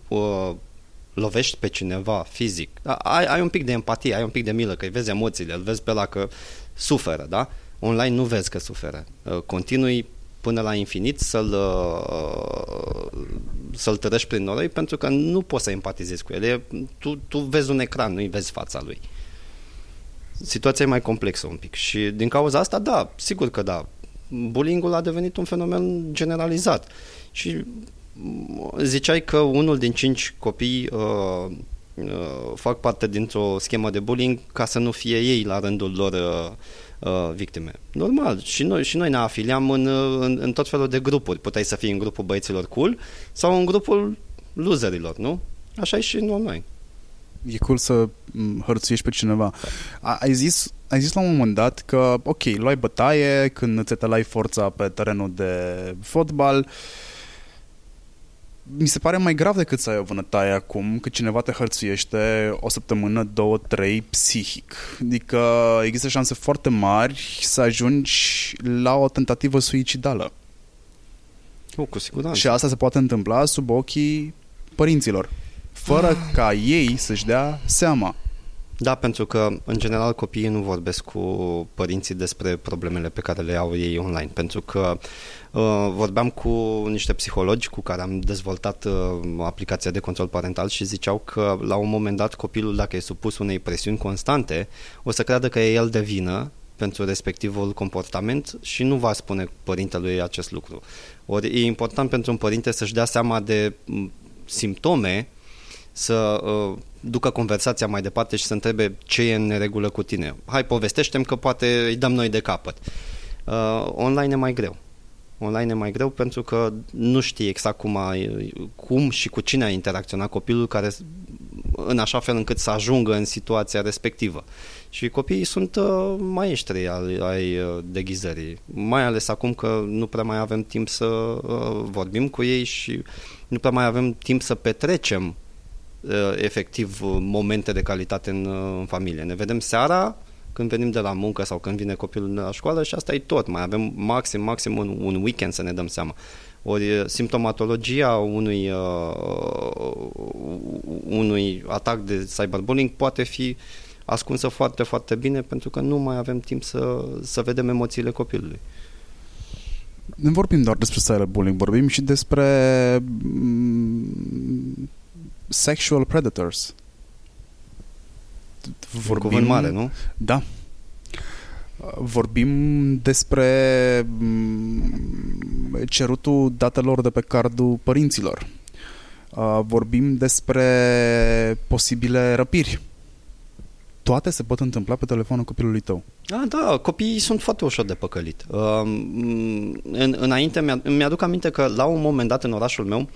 uh, lovești pe cineva fizic, da, ai, ai un pic de empatie, ai un pic de milă, că îi vezi emoțiile, îl vezi pe la că suferă, da? Online nu vezi că suferă. Uh, continui până la infinit să-l, uh, să-l tărăști prin noroi pentru că nu poți să empatizezi cu el. E, tu, tu vezi un ecran, nu-i vezi fața lui. Situația e mai complexă un pic și din cauza asta, da, sigur că da, bullying-ul a devenit un fenomen generalizat și ziceai că unul din cinci copii uh, uh, fac parte dintr-o schemă de bullying ca să nu fie ei la rândul lor uh, uh, victime. Normal, și noi, și noi ne afiliam în, în, în tot felul de grupuri. Puteai să fii în grupul băieților cool sau în grupul loserilor, nu? Așa e și în online. E cool să hărțuiești pe cineva. A, ai, zis, ai zis la un moment dat că, ok, luai bătaie când îți etalai forța pe terenul de fotbal, uh, mi se pare mai grav decât să ai o vânătaie acum, că cineva te hărțuiește o săptămână, două, trei, psihic. Adică există șanse foarte mari să ajungi la o tentativă suicidală. Oh, cu siguranță. Și asta se poate întâmpla sub ochii părinților, fără ah. ca ei să-și dea seama. Da, pentru că, în general, copiii nu vorbesc cu părinții despre problemele pe care le au ei online, pentru că uh, vorbeam cu niște psihologi cu care am dezvoltat uh, aplicația de control parental și ziceau că, la un moment dat, copilul, dacă e supus unei presiuni constante, o să creadă că e el de vină pentru respectivul comportament și nu va spune părintelui acest lucru. Ori e important pentru un părinte să-și dea seama de simptome să uh, ducă conversația mai departe și să întrebe ce e în neregulă cu tine. Hai, povestește că poate îi dăm noi de capăt. Uh, online e mai greu. Online e mai greu pentru că nu știi exact cum, ai, cum și cu cine a interacționat copilul care în așa fel încât să ajungă în situația respectivă. Și copiii sunt uh, maestri ai, ai uh, deghizării, mai ales acum că nu prea mai avem timp să uh, vorbim cu ei și nu prea mai avem timp să petrecem Uh, efectiv uh, momente de calitate în, uh, în familie. Ne vedem seara când venim de la muncă sau când vine copilul de la școală și asta e tot. Mai avem maxim, maxim un, un weekend să ne dăm seama. Ori simptomatologia unui, uh, unui atac de cyberbullying poate fi ascunsă foarte, foarte bine pentru că nu mai avem timp să, să vedem emoțiile copilului. Nu vorbim doar despre cyberbullying, vorbim și despre mm, sexual predators. Vorbim, cuvânt mare, nu? Da. Vorbim despre mm, cerutul datelor de pe cardul părinților. Vorbim despre posibile răpiri. Toate se pot întâmpla pe telefonul copilului tău. Ah, da, copiii sunt foarte ușor de păcălit. Uh, în, înainte, mi-aduc aminte că la un moment dat în orașul meu, uh,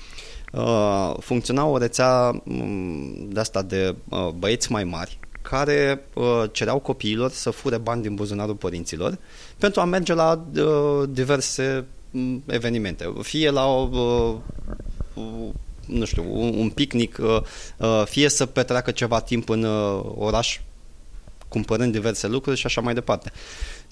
uh, funcționa o rețea um, de asta de uh, băieți mai mari care uh, cereau copiilor să fure bani din buzunarul părinților pentru a merge la uh, diverse um, evenimente, fie la o uh, nu știu, un, un picnic, uh, uh, fie să petreacă ceva timp în uh, oraș cumpărând diverse lucruri și așa mai departe.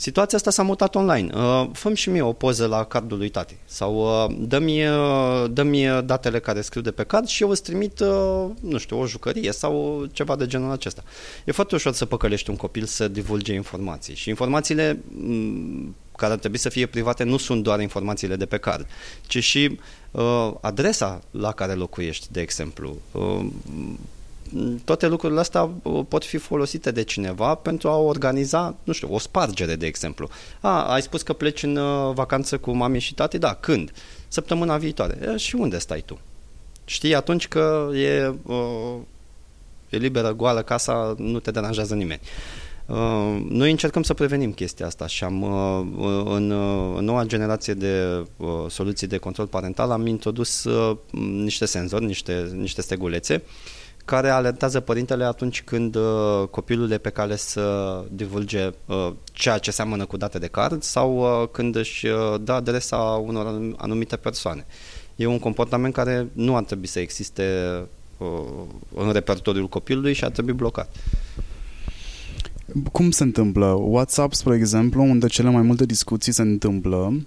Situația asta s-a mutat online. Uh, făm și mie o poză la cardul lui tati sau uh, dă-mi, uh, dă-mi datele care scriu de pe card și eu îți trimit, uh, nu știu, o jucărie sau ceva de genul acesta. E foarte ușor să păcălești un copil să divulge informații și informațiile mm, care ar trebui să fie private nu sunt doar informațiile de pe card, ci și uh, adresa la care locuiești, de exemplu. Uh, toate lucrurile astea uh, pot fi folosite de cineva pentru a organiza, nu știu, o spargere, de exemplu. A, ai spus că pleci în uh, vacanță cu mami și tati? Da, când? Săptămâna viitoare. E, și unde stai tu? Știi atunci că e, uh, e liberă, goală casa, nu te deranjează nimeni. Uh, noi încercăm să prevenim chestia asta și am uh, în, uh, în noua generație de uh, soluții de control parental am introdus uh, niște senzori, niște, niște stegulețe uh, care alertează părintele atunci când uh, copilul e pe cale să divulge uh, ceea ce seamănă cu date de card sau uh, când își uh, dă adresa unor anumite persoane. E un comportament care nu ar trebui să existe uh, în repertoriul copilului și ar trebui blocat. Cum se întâmplă? WhatsApp, spre exemplu, unde cele mai multe discuții se întâmplă,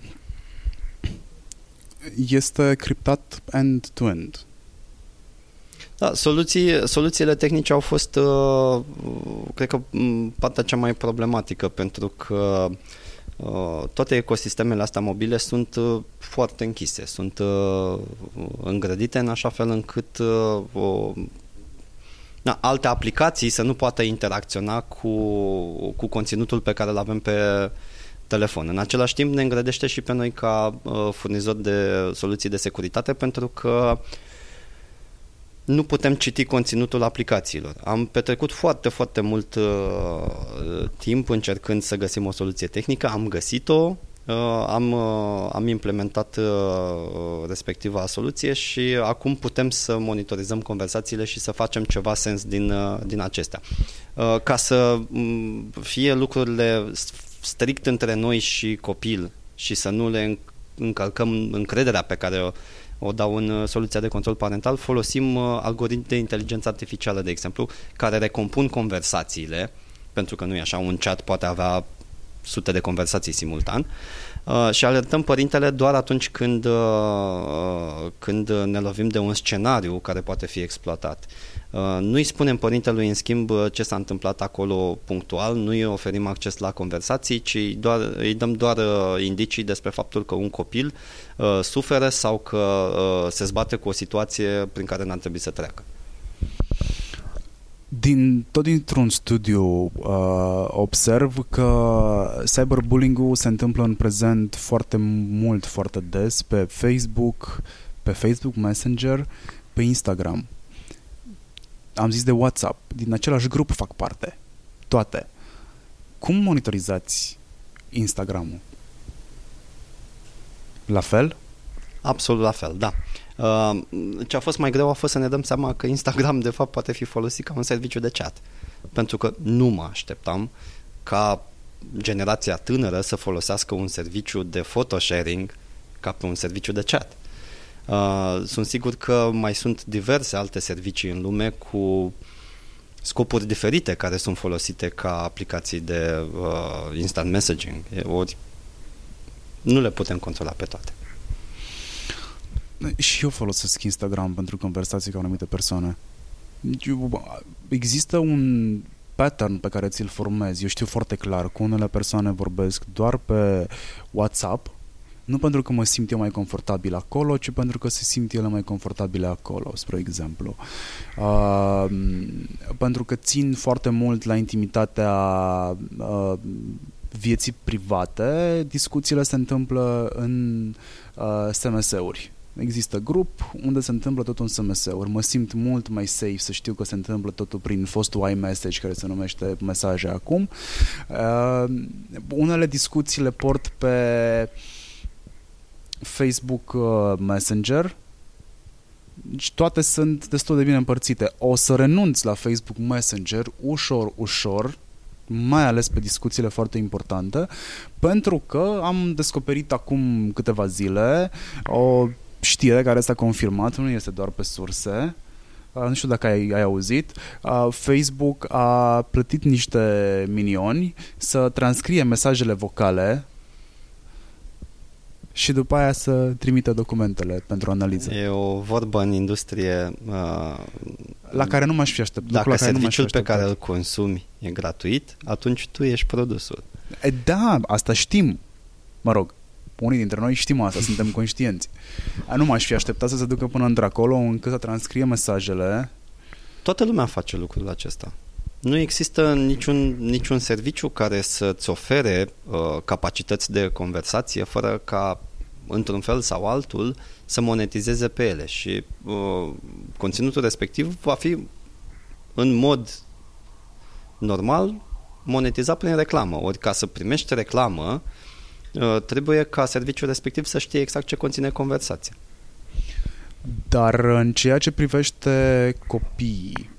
este criptat end-to-end. Da, soluții, soluțiile tehnice au fost, uh, cred că, partea cea mai problematică, pentru că uh, toate ecosistemele astea mobile sunt uh, foarte închise, sunt îngrădite în așa fel încât o, na, alte aplicații să nu poată interacționa cu, cu conținutul pe care îl avem pe telefon. În același timp ne îngrădește și pe noi ca furnizor de soluții de securitate pentru că uh, nu putem citi conținutul aplicațiilor. Am petrecut foarte, foarte mult uh, timp încercând să găsim o soluție tehnică, am găsit-o, uh, am, uh, am implementat uh, respectiva soluție și acum putem să monitorizăm conversațiile și să facem ceva sens din, uh, din acestea. Uh, ca să um, fie lucrurile strict între noi și copil și să nu le încălcăm încrederea pe care o o dau în uh, soluția de control parental, folosim uh, algoritmi de inteligență artificială, de exemplu, care recompun conversațiile, pentru că nu e așa, un chat poate avea sute de conversații simultan uh, și alertăm părintele doar atunci când, uh, când ne lovim de un scenariu care poate fi exploatat. Uh, nu îi spunem părintelui, în schimb, ce s-a întâmplat acolo punctual, nu îi oferim acces la conversații, ci doar, îi dăm doar uh, indicii despre faptul că un copil uh, suferă sau că uh, se zbate cu o situație prin care n-ar trebui să treacă. Din, tot dintr-un studiu uh, observ că cyberbullying-ul se întâmplă în prezent foarte mult, foarte des pe Facebook, pe Facebook Messenger, pe Instagram am zis de WhatsApp, din același grup fac parte. Toate. Cum monitorizați Instagramul? La fel? Absolut la fel, da. Uh, ce a fost mai greu a fost să ne dăm seama că Instagram de fapt poate fi folosit ca un serviciu de chat. Pentru că nu mă așteptam ca generația tânără să folosească un serviciu de photo sharing ca pe un serviciu de chat. Uh, sunt sigur că mai sunt diverse alte servicii în lume cu scopuri diferite care sunt folosite ca aplicații de uh, instant messaging. Ori nu le putem controla pe toate. Și eu folosesc Instagram pentru conversații cu anumite persoane. Există un pattern pe care ți-l formezi. Eu știu foarte clar că unele persoane vorbesc doar pe WhatsApp nu pentru că mă simt eu mai confortabil acolo, ci pentru că se simt ele mai confortabile acolo, spre exemplu. Uh, pentru că țin foarte mult la intimitatea uh, vieții private, discuțiile se întâmplă în uh, SMS-uri. Există grup unde se întâmplă tot un SMS-uri. Mă simt mult mai safe să știu că se întâmplă totul prin fostul iMessage care se numește mesaje acum. Uh, unele discuții le port pe uh, Facebook uh, Messenger, deci toate sunt destul de bine împărțite. O să renunț la Facebook Messenger ușor, ușor, mai ales pe discuțiile foarte importante, pentru că am descoperit acum câteva zile o știre care s-a confirmat, nu este doar pe surse, uh, nu știu dacă ai, ai auzit, uh, Facebook a plătit niște minioni să transcrie mesajele vocale și după aia să trimită documentele pentru analiză. E o vorbă în industrie uh, la care nu m-aș fi așteptat. Dacă la care serviciul pe care îl consumi e gratuit, atunci tu ești produsul. E, da, asta știm. Mă rog, unii dintre noi știm asta, suntem conștienți. Nu m-aș fi așteptat să se ducă până într-acolo încât să transcrie mesajele. Toată lumea face lucrul acesta. Nu există niciun, niciun serviciu care să-ți ofere uh, capacități de conversație fără ca, într-un fel sau altul, să monetizeze pe ele și uh, conținutul respectiv va fi în mod normal monetizat prin reclamă. Ori ca să primești reclamă, uh, trebuie ca serviciul respectiv să știe exact ce conține conversația. Dar în ceea ce privește copiii,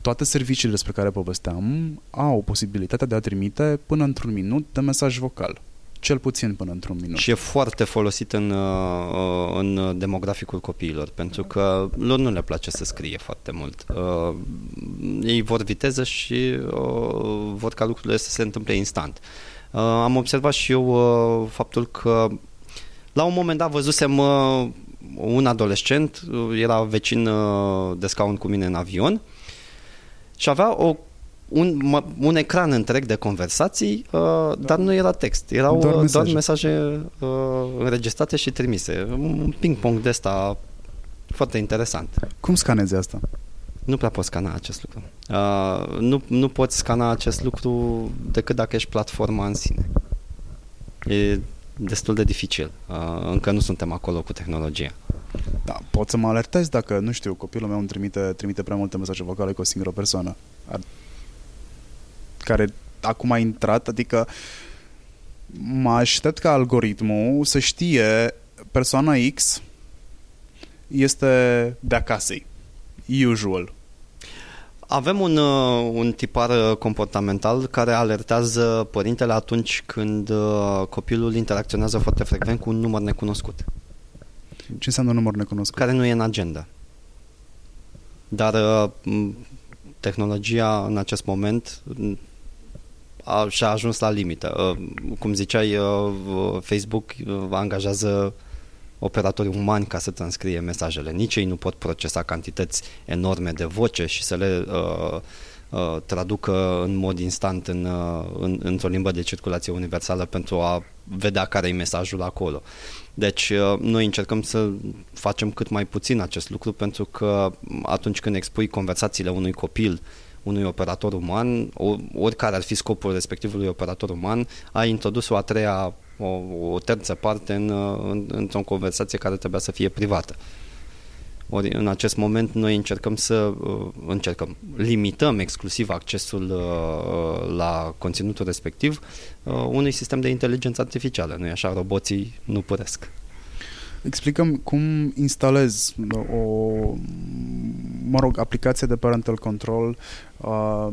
toate serviciile despre care povesteam au posibilitatea de a trimite până într-un minut de mesaj vocal. Cel puțin până într-un minut. Și e foarte folosit în, uh, în demograficul copiilor, pentru că lor nu le place să scrie foarte mult. Uh, ei vor viteză și uh, vor ca lucrurile să se întâmple instant. Am observat și eu faptul că La un moment dat văzusem uh, un adolescent, uh, era vecin uh, de scaun cu mine în avion și avea o un, un ecran întreg de conversații, uh, da. dar nu era text. Erau doar mesaje, doar mesaje uh, înregistrate și trimise. Un ping-pong de ăsta foarte interesant. Cum scanezi asta? Nu prea poți scana acest lucru. Uh, nu, nu poți scana acest lucru decât dacă ești platforma în sine. E destul de dificil. Uh, încă nu suntem acolo cu tehnologia. Da, pot să mă alertez dacă, nu știu, copilul meu îmi trimite, trimite prea multe mesaje vocale cu o singură persoană. Ar, care acum a intrat, adică mă aștept ca algoritmul să știe persoana X este de acasă. Usual. Avem un, uh, un tipar uh, comportamental care alertează părintele atunci când uh, copilul interacționează foarte frecvent cu un număr necunoscut. Ce înseamnă un număr necunoscut? Care nu e în agenda. Dar tehnologia în acest moment a, și-a ajuns la limită. Cum ziceai, Facebook angajează operatori umani ca să transcrie mesajele. Nici ei nu pot procesa cantități enorme de voce și să le uh, uh, traducă în mod instant în, uh, în, într-o limbă de circulație universală pentru a vedea care e mesajul acolo. Deci uh, noi încercăm să facem cât mai puțin acest lucru pentru că atunci când expui conversațiile unui copil unui operator uman, oricare ar fi scopul respectivului operator uman, a introdus o a treia o, o terță parte în, în, într-o conversație care trebuia să fie privată. Ori în acest moment noi încercăm să uh, încercăm, limităm exclusiv accesul uh, la conținutul respectiv uh, unui sistem de inteligență artificială. Nu așa, roboții nu păresc. Explicăm cum instalez o, mă rog, aplicație de parental control, uh,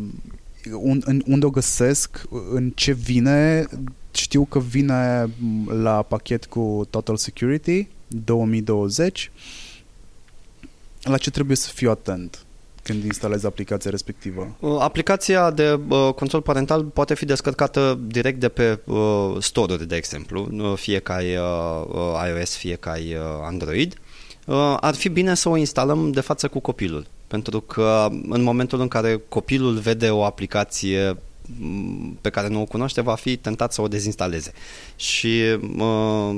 unde o găsesc, în ce vine, știu că vine la pachet cu Total Security 2020. La ce trebuie să fiu atent? când instalezi aplicația respectivă? Uh, aplicația de uh, control parental poate fi descărcată direct de pe uh, store-uri, de exemplu, uh, fie că ai uh, iOS, fie că ai uh, Android. Uh, ar fi bine să o instalăm de față cu copilul, pentru că în momentul în care copilul vede o aplicație pe care nu o cunoaște, va fi tentat să o dezinstaleze. Și uh,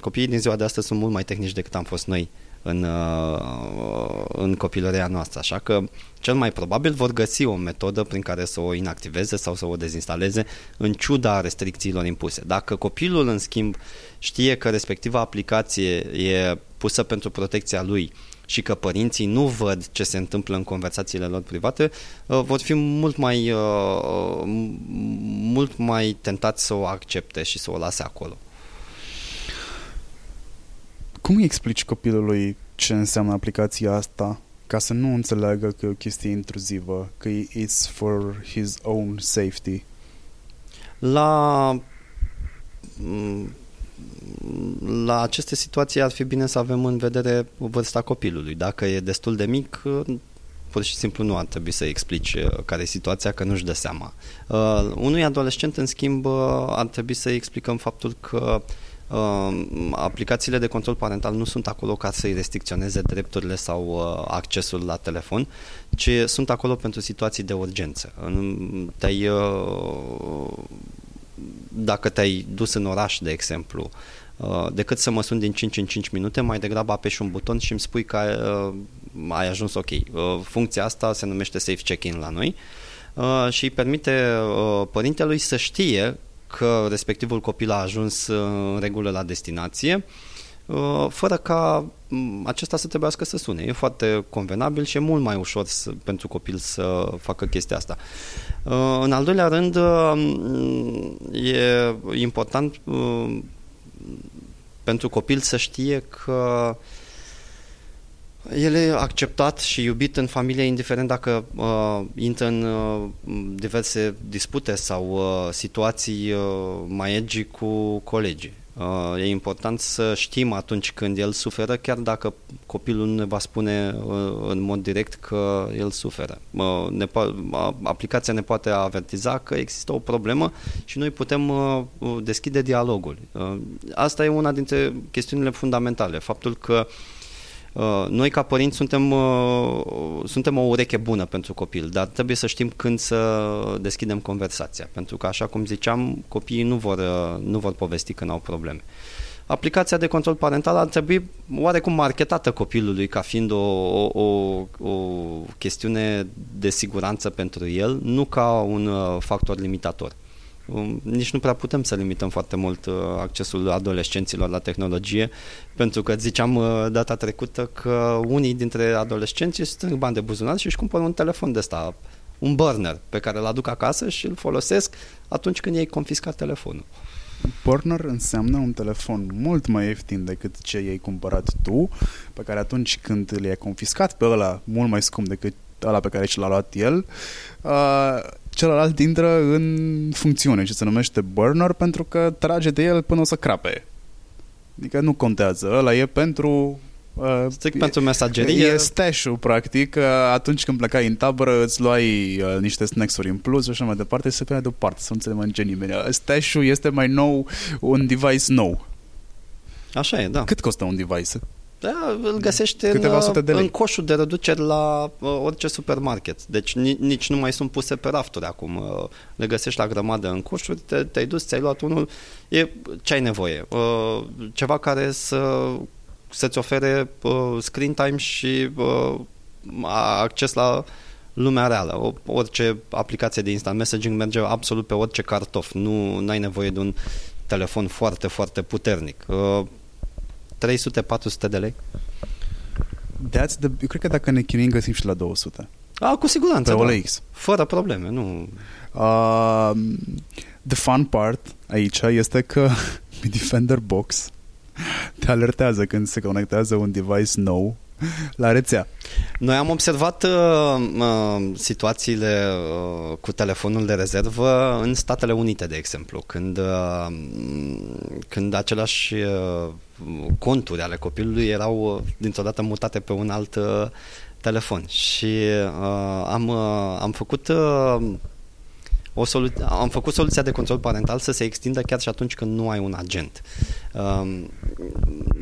copiii din ziua de astăzi sunt mult mai tehnici decât am fost noi în, uh, în copilăria noastră, așa că cel mai probabil vor găsi o metodă prin care să o inactiveze sau să o dezinstaleze în ciuda restricțiilor impuse. Dacă copilul, în schimb, știe că respectiva aplicație e pusă pentru protecția lui și că părinții nu văd ce se întâmplă în conversațiile lor private, uh, vor fi mult mai, uh, mult mai tentați să o accepte și să o lase acolo. Cum îi explici copilului ce înseamnă aplicația asta ca să nu înțeleagă că e o chestie intruzivă, că it's for his own safety? La la aceste situații ar fi bine să avem în vedere vârsta copilului. Dacă e destul de mic, pur și simplu nu ar trebui să explici uh, care e situația, că nu-și dă seama. Uh, unui adolescent, în schimb, uh, ar trebui să explicăm faptul că uh, aplicațiile de control parental nu sunt acolo ca să-i restricționeze drepturile sau uh, accesul la telefon, ci sunt acolo pentru situații de urgență. Te-ai uh, dacă te-ai dus în oraș, de exemplu, uh, decât să mă sun din 5 în 5 minute, mai degrabă apeși un buton și îmi spui că ai, uh, ai ajuns ok. Uh, funcția asta se numește Safe Check-in la noi și îi permite părintelui să știe că respectivul copil a ajuns în regulă la destinație Uh, fără ca mm, acesta să trebuiască să sune. E foarte convenabil și e mult mai ușor să, pentru copil să facă chestia asta. Uh, în al doilea rând, uh, e important pentru copil să știe că el e acceptat și iubit în familie, indiferent dacă uh, intră în uh, diverse dispute sau uh, situații uh, mai edgy cu colegii. Uh, e important să știm atunci când el suferă, chiar dacă copilul nu ne va spune uh, în mod direct că el suferă. Uh, ne po- aplicația ne poate avertiza că există o problemă și noi putem deschide dialogul. Asta e una dintre chestiunile fundamentale. Faptul că Uh, noi ca părinți suntem, uh, suntem o ureche bună pentru copil, dar trebuie să știm când să deschidem conversația, pentru că așa cum ziceam, copiii nu vor, uh, nu vor povesti când au probleme. Aplicația de control parental ar trebui oarecum marketată copilului ca fiind o, o, o, o chestiune de siguranță pentru el, nu ca un factor limitator. Um, nici nu prea putem să limităm foarte mult uh, accesul adolescenților la tehnologie, pentru că ziceam uh, data trecută că unii dintre adolescenți strâng bani de buzunar și își cumpără un telefon de ăsta, un burner, pe care îl aduc acasă și îl folosesc atunci când ei confiscat telefonul. Burner înseamnă un telefon mult mai ieftin decât ce ai cumpărat tu, pe care atunci când le-ai confiscat pe ăla mult mai scump decât ăla pe care și l-a luat el, uh, celălalt intră în funcțiune, ce se numește burner, pentru că trage de el până o să crape. Adică nu contează, ăla e pentru Uh, Strict pentru mesagerie. E stash practic. Uh, atunci când plecai în tabără, îți luai uh, niște snacks-uri în plus și așa mai departe și se punea deoparte, să nu înțelegă nimeni. Uh, stash este mai nou un device nou. Așa e, da. Cât costă un device? Da, îl găsești Câteva în, de în coșul de reduceri la uh, orice supermarket. Deci ni, nici nu mai sunt puse pe rafturi acum. Uh, le găsești la grămadă în coșuri, te, te-ai dus, ți-ai luat unul, e ce ai nevoie. Uh, ceva care să, să-ți ofere uh, screen time și uh, acces la lumea reală. O, orice aplicație de instant messaging merge absolut pe orice cartof. Nu ai nevoie de un telefon foarte, foarte puternic. Uh, 300-400 de lei. That's the, eu cred că dacă ne chinuim găsim și la 200. A, cu siguranță. Pe OLX. Da. Fără probleme, nu... Uh, the fun part aici este că Defender Box te alertează când se conectează un device nou la rețea. Noi am observat uh, uh, situațiile uh, cu telefonul de rezervă în Statele Unite, de exemplu, când, uh, când aceleași uh, conturi ale copilului erau uh, dintr-o dată mutate pe un alt uh, telefon. Și uh, am, uh, am făcut uh, o solu- am făcut soluția de control parental să se extindă chiar și atunci când nu ai un agent. Um,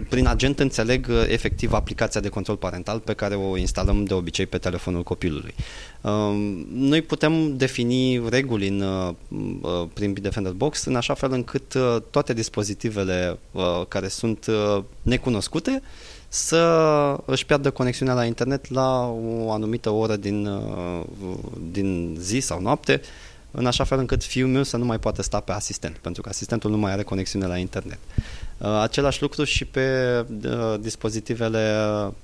prin agent înțeleg uh, efectiv aplicația de control parental pe care o instalăm de obicei pe telefonul copilului. Um, noi putem defini reguli în, uh, uh, prin Bitdefender Box în așa fel încât toate dispozitivele care sunt necunoscute să își piardă conexiunea la internet la o anumită oră din, din zi sau noapte în așa fel încât fiul meu să nu mai poată sta pe asistent, pentru că asistentul nu mai are conexiune la internet. Uh, același lucru și pe uh, dispozitivele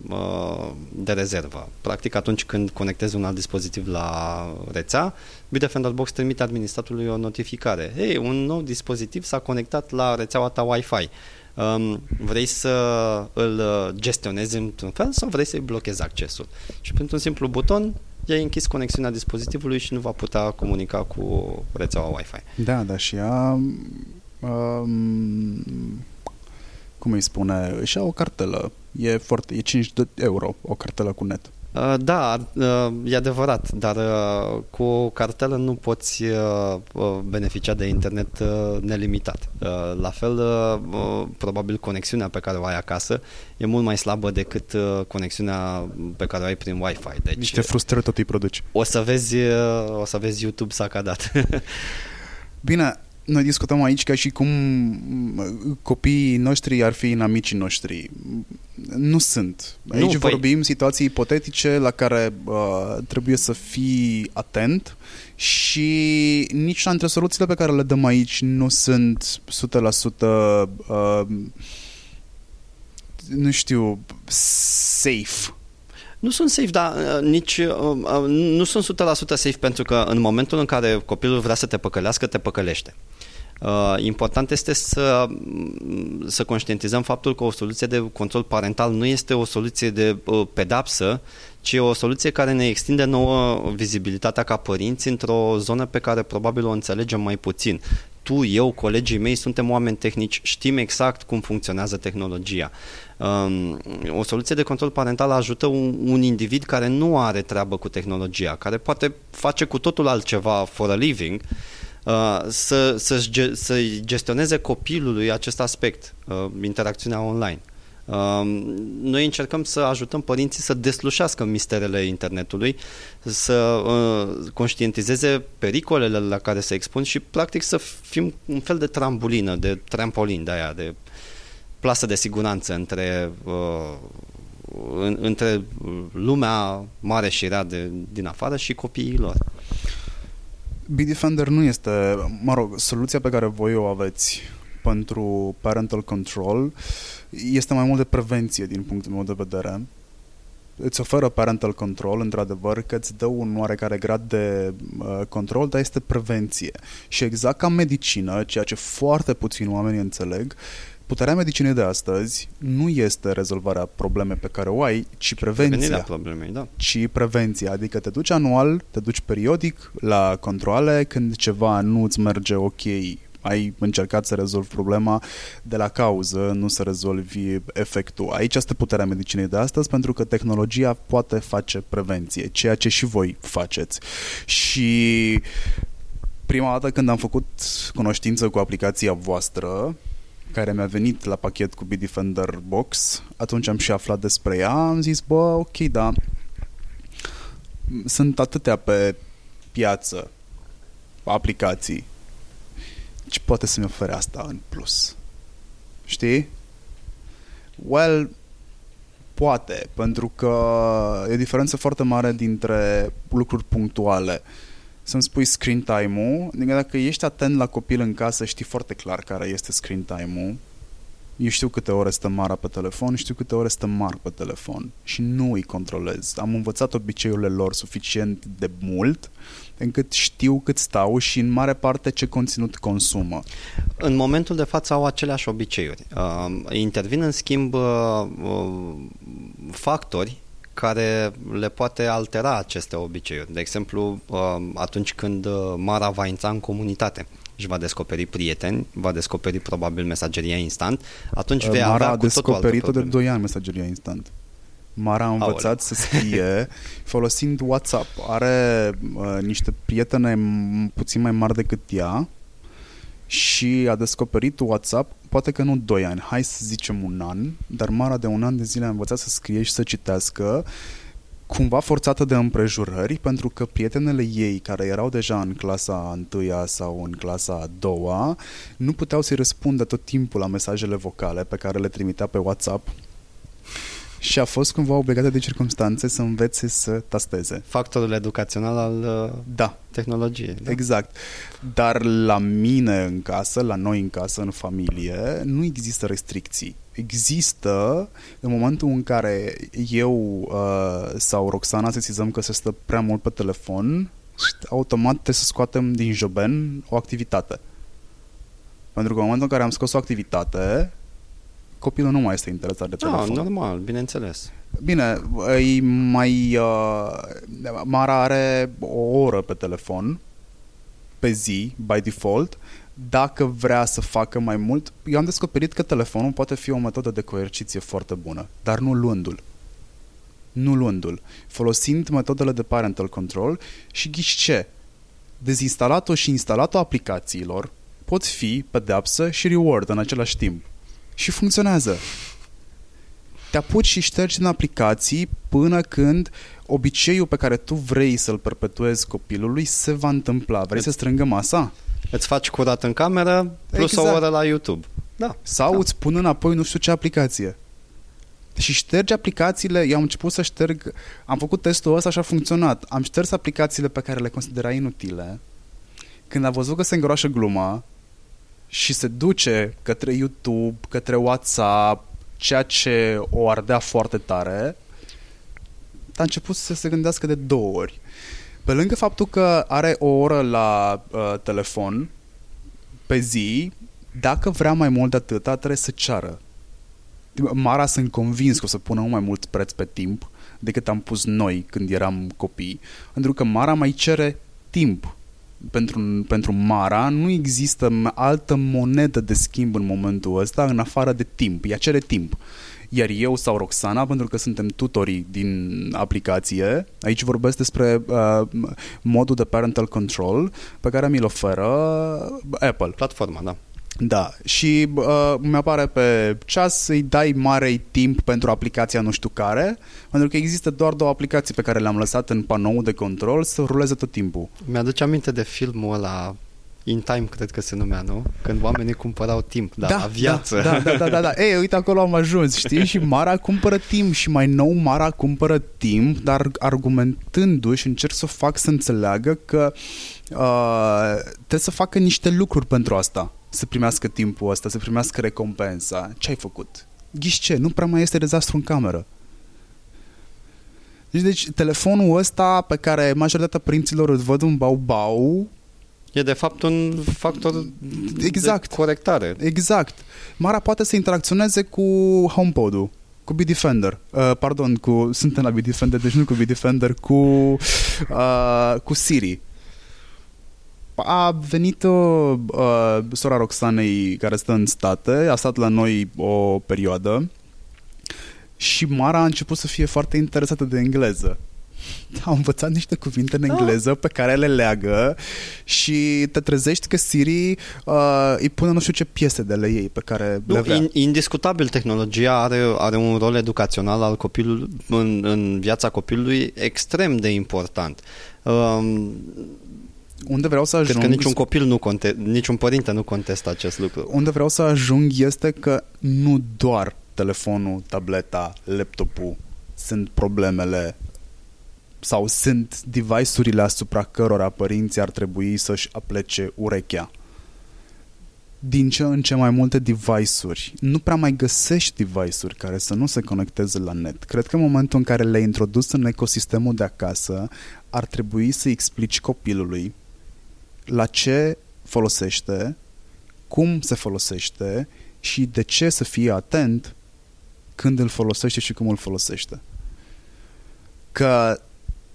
uh, de rezervă. Practic atunci când conectezi un alt dispozitiv la rețea, Bitdefender Box trimite administratorului o notificare. Hei, un nou dispozitiv s-a conectat la rețeaua ta Wi-Fi. Um, vrei să îl gestionezi într-un fel sau vrei să-i blochezi accesul? Și pentru un simplu buton i-ai închis conexiunea dispozitivului și nu va putea comunica cu rețeaua Wi-Fi. Da, da, și ea um, cum îi spune, își ia o cartelă. E, foarte, e 5 de euro o cartelă cu net. Uh, da, uh, e adevărat, dar uh, cu o cartelă nu poți beneficia de internet nelimitat. La fel, probabil conexiunea pe care o ai acasă e mult mai slabă decât conexiunea pe care o ai prin Wi-Fi. Deci, Niște frustrări tot îi produci. O să vezi, o să vezi YouTube sacadat. Bine, noi discutăm aici ca și cum copiii noștri ar fi inamicii noștri. Nu sunt. Aici nu, păi- vorbim păi... situații ipotetice la care uh, trebuie să fii atent și nici dintre soluțiile pe care le dăm aici nu sunt 100% uh, nu știu, safe nu sunt safe, dar uh, nici uh, uh, nu sunt 100% safe pentru că în momentul în care copilul vrea să te păcălească, te păcălește. Uh, important este să, să conștientizăm faptul că o soluție de control parental nu este o soluție de uh, pedapsă, ci o soluție care ne extinde nouă vizibilitatea ca părinți într-o zonă pe care probabil o înțelegem mai puțin tu, eu, colegii mei suntem oameni tehnici, știm exact cum funcționează tehnologia. Um, o soluție de control parental ajută un, un individ care nu are treabă cu tehnologia, care poate face cu totul altceva for a living, uh, să, să, să gestioneze copilului acest aspect, uh, interacțiunea online. Noi încercăm să ajutăm părinții să deslușească misterele internetului, să uh, conștientizeze pericolele la care se expun și practic să fim un fel de trambulină, de trampolin de aia, de plasă de siguranță între uh, între lumea mare și rea de, din afară și copiii lor. Bitdefender nu este, mă rog, soluția pe care voi o aveți pentru parental control este mai mult de prevenție din punctul meu de vedere. Îți oferă parental control, într-adevăr, că îți dă un oarecare grad de uh, control, dar este prevenție. Și exact ca medicină, ceea ce foarte puțin oamenii înțeleg, puterea medicinei de astăzi nu este rezolvarea problemei pe care o ai, ci prevenția. problemei, da. Ci prevenția, adică te duci anual, te duci periodic la controle, când ceva nu îți merge ok ai încercat să rezolvi problema de la cauză, nu să rezolvi efectul. Aici este puterea medicinei de astăzi, pentru că tehnologia poate face prevenție, ceea ce și voi faceți. Și prima dată când am făcut cunoștință cu aplicația voastră, care mi-a venit la pachet cu Bitdefender Box, atunci am și aflat despre ea, am zis, bă, ok, da, sunt atâtea pe piață aplicații ce poate să-mi ofere asta în plus? Știi? Well, poate, pentru că e o diferență foarte mare dintre lucruri punctuale. Să-mi spui screen time-ul, adică dacă ești atent la copil în casă, știi foarte clar care este screen time-ul. Eu știu câte ore stă Mara pe telefon, știu câte ore stă Mar pe telefon și nu îi controlez. Am învățat obiceiurile lor suficient de mult încât știu cât stau și în mare parte ce conținut consumă. În momentul de față au aceleași obiceiuri. Uh, intervin în schimb uh, uh, factori care le poate altera aceste obiceiuri. De exemplu, uh, atunci când uh, Mara va intra în comunitate și va descoperi prieteni, va descoperi probabil mesageria instant, atunci vei Mara avea a cu descoperit-o de 2 ani mesageria instant. Mara a învățat Aole. să scrie folosind WhatsApp. Are uh, niște prietene puțin mai mari decât ea și a descoperit WhatsApp, poate că nu 2 ani, hai să zicem un an, dar Mara de un an de zile a învățat să scrie și să citească cumva forțată de împrejurări, pentru că prietenele ei, care erau deja în clasa întâia sau în clasa a doua, nu puteau să-i răspundă tot timpul la mesajele vocale pe care le trimitea pe WhatsApp și a fost cumva obligată de circunstanțe să învețe să tasteze. Factorul educațional al uh, da. tehnologiei. Da? Exact. Dar la mine în casă, la noi în casă, în familie, nu există restricții. Există în momentul în care eu uh, sau Roxana sesizăm că se stă prea mult pe telefon, automat trebuie să scoatem din joben o activitate. Pentru că în momentul în care am scos o activitate, copilul nu mai este interesat de da, telefon. Da, normal, bineînțeles. Bine, îi mai... Uh, Mara are o oră pe telefon pe zi, by default, dacă vrea să facă mai mult, eu am descoperit că telefonul poate fi o metodă de coerciție foarte bună, dar nu luându-l. Nu luându-l. Folosind metodele de parental control și ghiși ce? Dezinstalat-o și instalat-o aplicațiilor pot fi pedeapsă și reward în același timp și funcționează. Te apuci și ștergi în aplicații până când obiceiul pe care tu vrei să-l perpetuezi copilului se va întâmpla. Vrei să strângă masa? Îți faci curat în cameră plus exact. o oră la YouTube. Da. Sau da. îți pun înapoi nu știu ce aplicație. Și ștergi aplicațiile, eu am început să șterg, am făcut testul ăsta și a funcționat. Am șters aplicațiile pe care le considera inutile. Când a văzut că se îngroașă gluma, și se duce către YouTube, către WhatsApp, ceea ce o ardea foarte tare, a început să se gândească de două ori. Pe lângă faptul că are o oră la uh, telefon pe zi, dacă vrea mai mult de atâta, trebuie să ceară. Mara sunt convins că o să pună mai mult preț pe timp decât am pus noi când eram copii, pentru că Mara mai cere timp pentru, pentru Mara nu există altă monedă de schimb în momentul ăsta în afară de timp. Ea cere timp. Iar eu sau Roxana, pentru că suntem tutorii din aplicație, aici vorbesc despre uh, modul de parental control pe care mi-l oferă Apple. Platforma, da. Da, și uh, mi-apare pe ceas să-i dai mare timp pentru aplicația nu știu care, pentru că există doar două aplicații pe care le-am lăsat în panou de control să ruleze tot timpul. Mi-aduce aminte de filmul ăla In Time, cred că se numea, nu? Când oamenii cumpărau timp, da, da la viață. Da, da, da, da, da. Ei, uite, acolo am ajuns, știi? Și Mara cumpără timp și mai nou Mara cumpără timp, dar argumentându-și încerc să o fac să înțeleagă că uh, trebuie să facă niște lucruri pentru asta să primească timpul ăsta, să primească recompensa. Ce ai făcut? Ghiși ce? Nu prea mai este dezastru în cameră. Deci, deci telefonul ăsta pe care majoritatea părinților îl văd un bau-bau E de fapt un factor exact. de corectare. Exact. Mara poate să interacționeze cu HomePod-ul, cu Bitdefender. Uh, pardon, cu, suntem la Bitdefender, deci nu cu Bitdefender, cu, uh, cu Siri a venit uh, uh, sora Roxanei care stă în state, a stat la noi o perioadă și Mara a început să fie foarte interesată de engleză. A învățat niște cuvinte în engleză pe care le leagă și te trezești că Siri uh, îi pune nu știu ce piese de le ei pe care nu, le vrea. Indiscutabil, tehnologia are, are un rol educațional al copilului în, în viața copilului extrem de important. Um, unde vreau să ajung... Cred că niciun copil nu conte, niciun părinte nu contestă acest lucru. Unde vreau să ajung este că nu doar telefonul, tableta, laptopul sunt problemele sau sunt device-urile asupra cărora părinții ar trebui să-și aplece urechea. Din ce în ce mai multe device-uri. Nu prea mai găsești device-uri care să nu se conecteze la net. Cred că în momentul în care le-ai introdus în ecosistemul de acasă, ar trebui să explici copilului la ce folosește, cum se folosește și de ce să fie atent când îl folosește și cum îl folosește. Că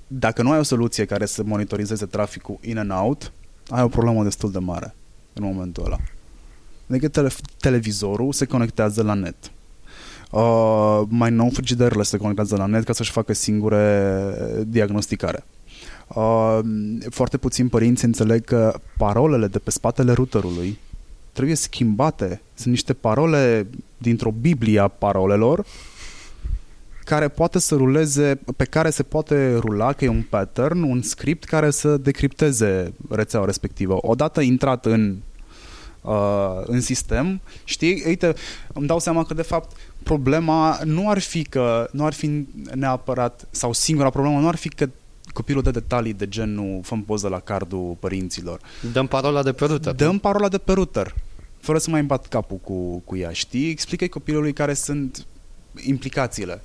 dacă nu ai o soluție care să monitorizeze traficul in and out, ai o problemă destul de mare în momentul ăla. Adică tele- televizorul se conectează la net. Uh, mai nou frigiderele se conectează la net ca să-și facă singure diagnosticare. Uh, foarte puțini părinți înțeleg că parolele de pe spatele routerului trebuie schimbate. Sunt niște parole dintr-o Biblie a parolelor care poate să ruleze, pe care se poate rula, că e un pattern, un script care să decripteze rețeaua respectivă. Odată intrat în uh, în sistem, știi, uite, îmi dau seama că de fapt problema nu ar fi că nu ar fi neapărat sau singura problemă nu ar fi că copilul dă detalii de genul fă poză la cardul părinților. Dăm parola de pe router. Dăm parola de pe router, fără să mai îmbat capul cu, cu ea, știi? Explică copilului care sunt implicațiile.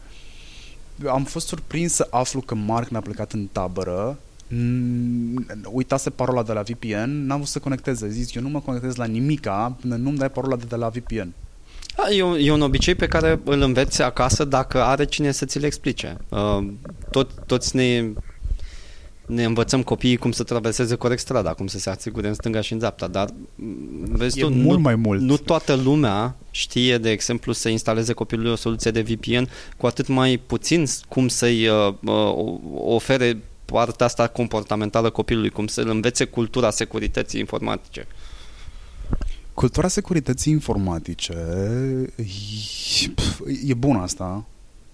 Am fost surprins să aflu că Mark ne-a plecat în tabără uitase parola de la VPN, n-am vrut să conecteze. Zis, eu nu mă conectez la nimica până nu-mi dai parola de, de la VPN. Da, e, un, e un obicei pe care îl înveți acasă dacă are cine să ți le explice. Uh, tot, toți ne ne învățăm copiii cum să traverseze corect strada, cum să se asigure în stânga și în dreapta, dar vezi e tu, mult nu, mai mult. nu toată lumea știe, de exemplu, să instaleze copilului o soluție de VPN, cu atât mai puțin cum să-i uh, uh, ofere partea asta comportamentală copilului, cum să-l învețe cultura securității informatice. Cultura securității informatice e, e bună asta,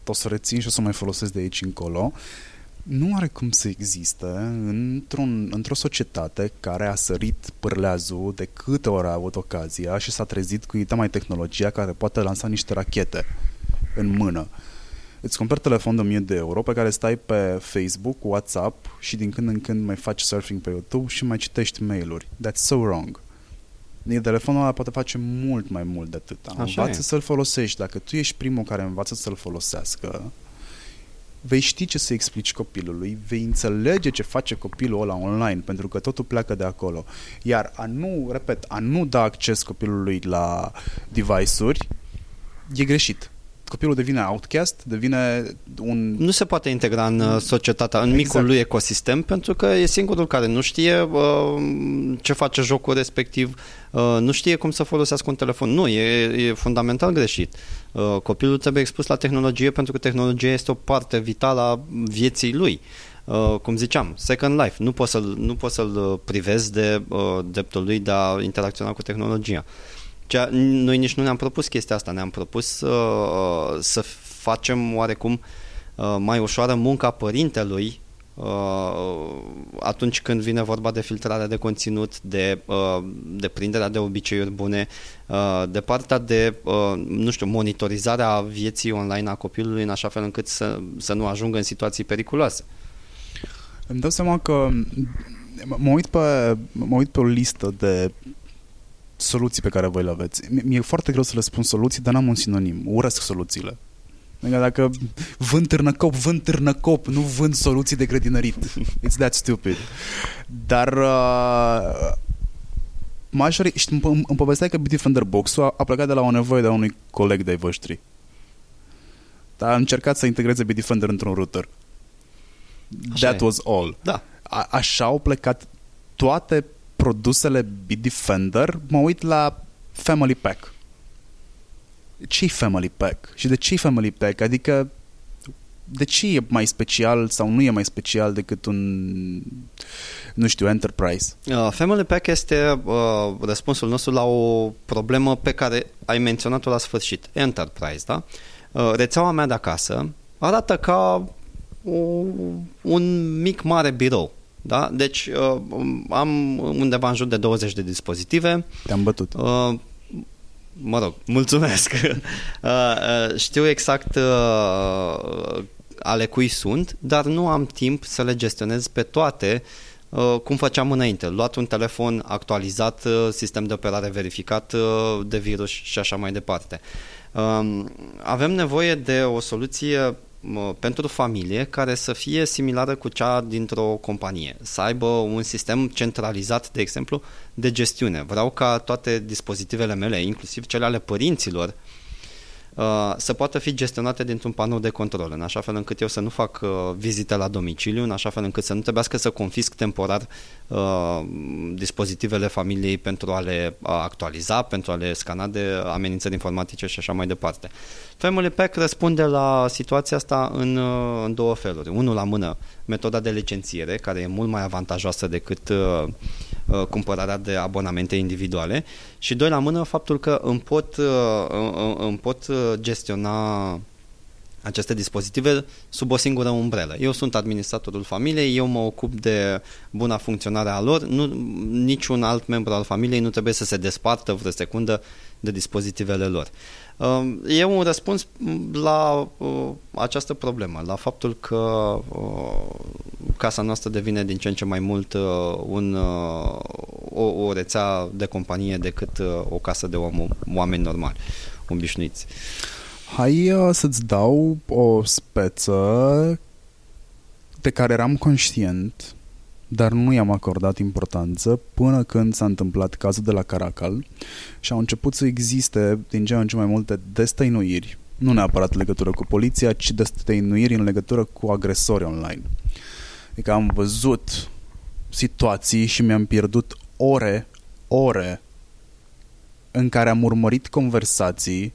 o să rețin și o să mai folosesc de aici încolo. Uh, nu are cum să existe într-un, într-o societate care a sărit pârleazul de câte ori a avut ocazia și s-a trezit cu uita mai tehnologia care poate lansa niște rachete în mână. Îți cumperi telefon de 1000 de euro pe care stai pe Facebook, WhatsApp și din când în când mai faci surfing pe YouTube și mai citești mail-uri. That's so wrong. Din telefonul ăla poate face mult mai mult de atât. Învață să-l folosești. Dacă tu ești primul care învață să-l folosească, vei ști ce să explici copilului, vei înțelege ce face copilul ăla online, pentru că totul pleacă de acolo. Iar a nu, repet, a nu da acces copilului la device-uri e greșit. Copilul devine outcast, devine un... Nu se poate integra în uh, societatea, în exact. micul lui ecosistem, pentru că e singurul care nu știe uh, ce face jocul respectiv, uh, nu știe cum să folosească un telefon. Nu, e, e fundamental greșit. Uh, copilul trebuie expus la tehnologie pentru că tehnologia este o parte vitală a vieții lui. Uh, cum ziceam, Second Life. Nu poți să-l, nu poți să-l uh, privezi de uh, dreptul lui de a interacționa cu tehnologia. Cea, noi nici nu ne-am propus chestia asta, ne-am propus uh, să facem oarecum uh, mai ușoară munca părintelui uh, atunci când vine vorba de filtrarea de conținut, de, uh, de prinderea de obiceiuri bune, uh, de partea de, uh, nu știu, monitorizarea vieții online a copilului în așa fel încât să, să nu ajungă în situații periculoase. Îmi dau seama că mă uit pe, mă uit pe o listă de soluții pe care voi le aveți. Mi-e foarte greu să le spun soluții, dar n-am un sinonim. Urăsc soluțiile. Adică dacă vând târnăcop, vând târnăcop, nu vând soluții de grădinărit. It's that stupid. Dar uh, majori, știi, îmi, îmi povesteai că Bitdefender Box-ul a, a plecat de la o nevoie de a unui coleg de-ai voștri. Dar a încercat să integreze Bitdefender într-un router. Așa That e. was all. Da. A, așa au plecat toate produsele Bitdefender, mă uit la Family Pack. ce Family Pack? Și de ce Family Pack? Adică de ce e mai special sau nu e mai special decât un, nu știu, Enterprise? Uh, Family Pack este uh, răspunsul nostru la o problemă pe care ai menționat-o la sfârșit. Enterprise, da? Uh, rețeaua mea de acasă arată ca o, un mic mare birou. Da? Deci uh, am undeva în jur de 20 de dispozitive. Te-am bătut. Uh, mă rog, mulțumesc. uh, uh, știu exact uh, ale cui sunt, dar nu am timp să le gestionez pe toate uh, cum făceam înainte. Luat un telefon actualizat, uh, sistem de operare verificat uh, de virus și așa mai departe. Uh, avem nevoie de o soluție pentru familie care să fie similară cu cea dintr-o companie, să aibă un sistem centralizat, de exemplu, de gestiune. Vreau ca toate dispozitivele mele, inclusiv cele ale părinților, Uh, să poată fi gestionate dintr-un panou de control, în așa fel încât eu să nu fac uh, vizite la domiciliu, în așa fel încât să nu trebuiască să confisc temporar uh, dispozitivele familiei pentru a le actualiza, pentru a le scana de amenințări informatice și așa mai departe. Family Pack răspunde la situația asta în, în două feluri. Unul la mână, metoda de licențiere, care e mult mai avantajoasă decât uh, Uh, cumpărarea de abonamente individuale și doi la mână faptul că îmi pot, uh, îmi pot uh, gestiona aceste dispozitive sub o singură umbrelă. Eu sunt administratorul familiei, eu mă ocup de buna funcționare a lor, nu, niciun alt membru al familiei nu trebuie să se despartă vreo secundă de dispozitivele lor. Um, e un răspuns la uh, această problemă, la faptul că uh, casa noastră devine din ce în ce mai mult uh, un, o, o rețea de companie decât o casă de om, oameni normali, obișnuiți. Hai să-ți dau o speță de care eram conștient dar nu i-am acordat importanță până când s-a întâmplat cazul de la Caracal și au început să existe din ce în ce mai multe destăinuiri, nu neapărat în legătură cu poliția, ci destăinuiri în legătură cu agresori online. Adică am văzut situații și mi-am pierdut ore, ore în care am urmărit conversații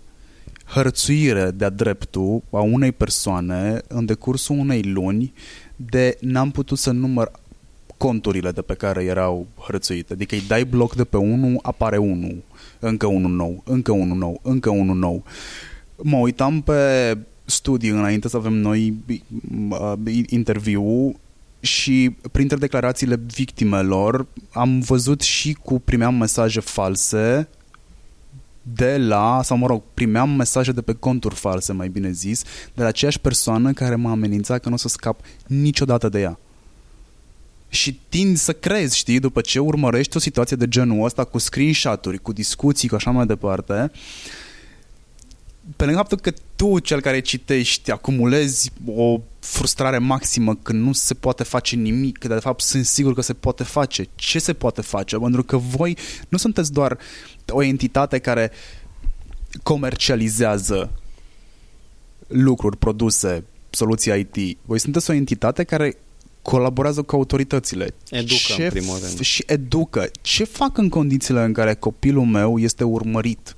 hărțuire de-a dreptul a unei persoane în decursul unei luni de n-am putut să număr conturile de pe care erau hărțuite. Adică îi dai bloc de pe unul, apare unul, încă unul nou, încă unul nou, încă unul nou. Mă uitam pe studii înainte să avem noi uh, interviu și printre declarațiile victimelor am văzut și cu primeam mesaje false de la, sau mă rog, primeam mesaje de pe conturi false, mai bine zis, de la aceeași persoană care m-a amenințat că nu o să scap niciodată de ea și tind să crezi, știi, după ce urmărești o situație de genul ăsta cu screenshot-uri, cu discuții, cu așa mai departe, pe lângă faptul că tu, cel care citești, acumulezi o frustrare maximă că nu se poate face nimic, că de fapt sunt sigur că se poate face. Ce se poate face? Pentru că voi nu sunteți doar o entitate care comercializează lucruri, produse, soluții IT. Voi sunteți o entitate care colaborează cu autoritățile. Educă, Ce în primul f- rând. Și educă. Ce fac în condițiile în care copilul meu este urmărit?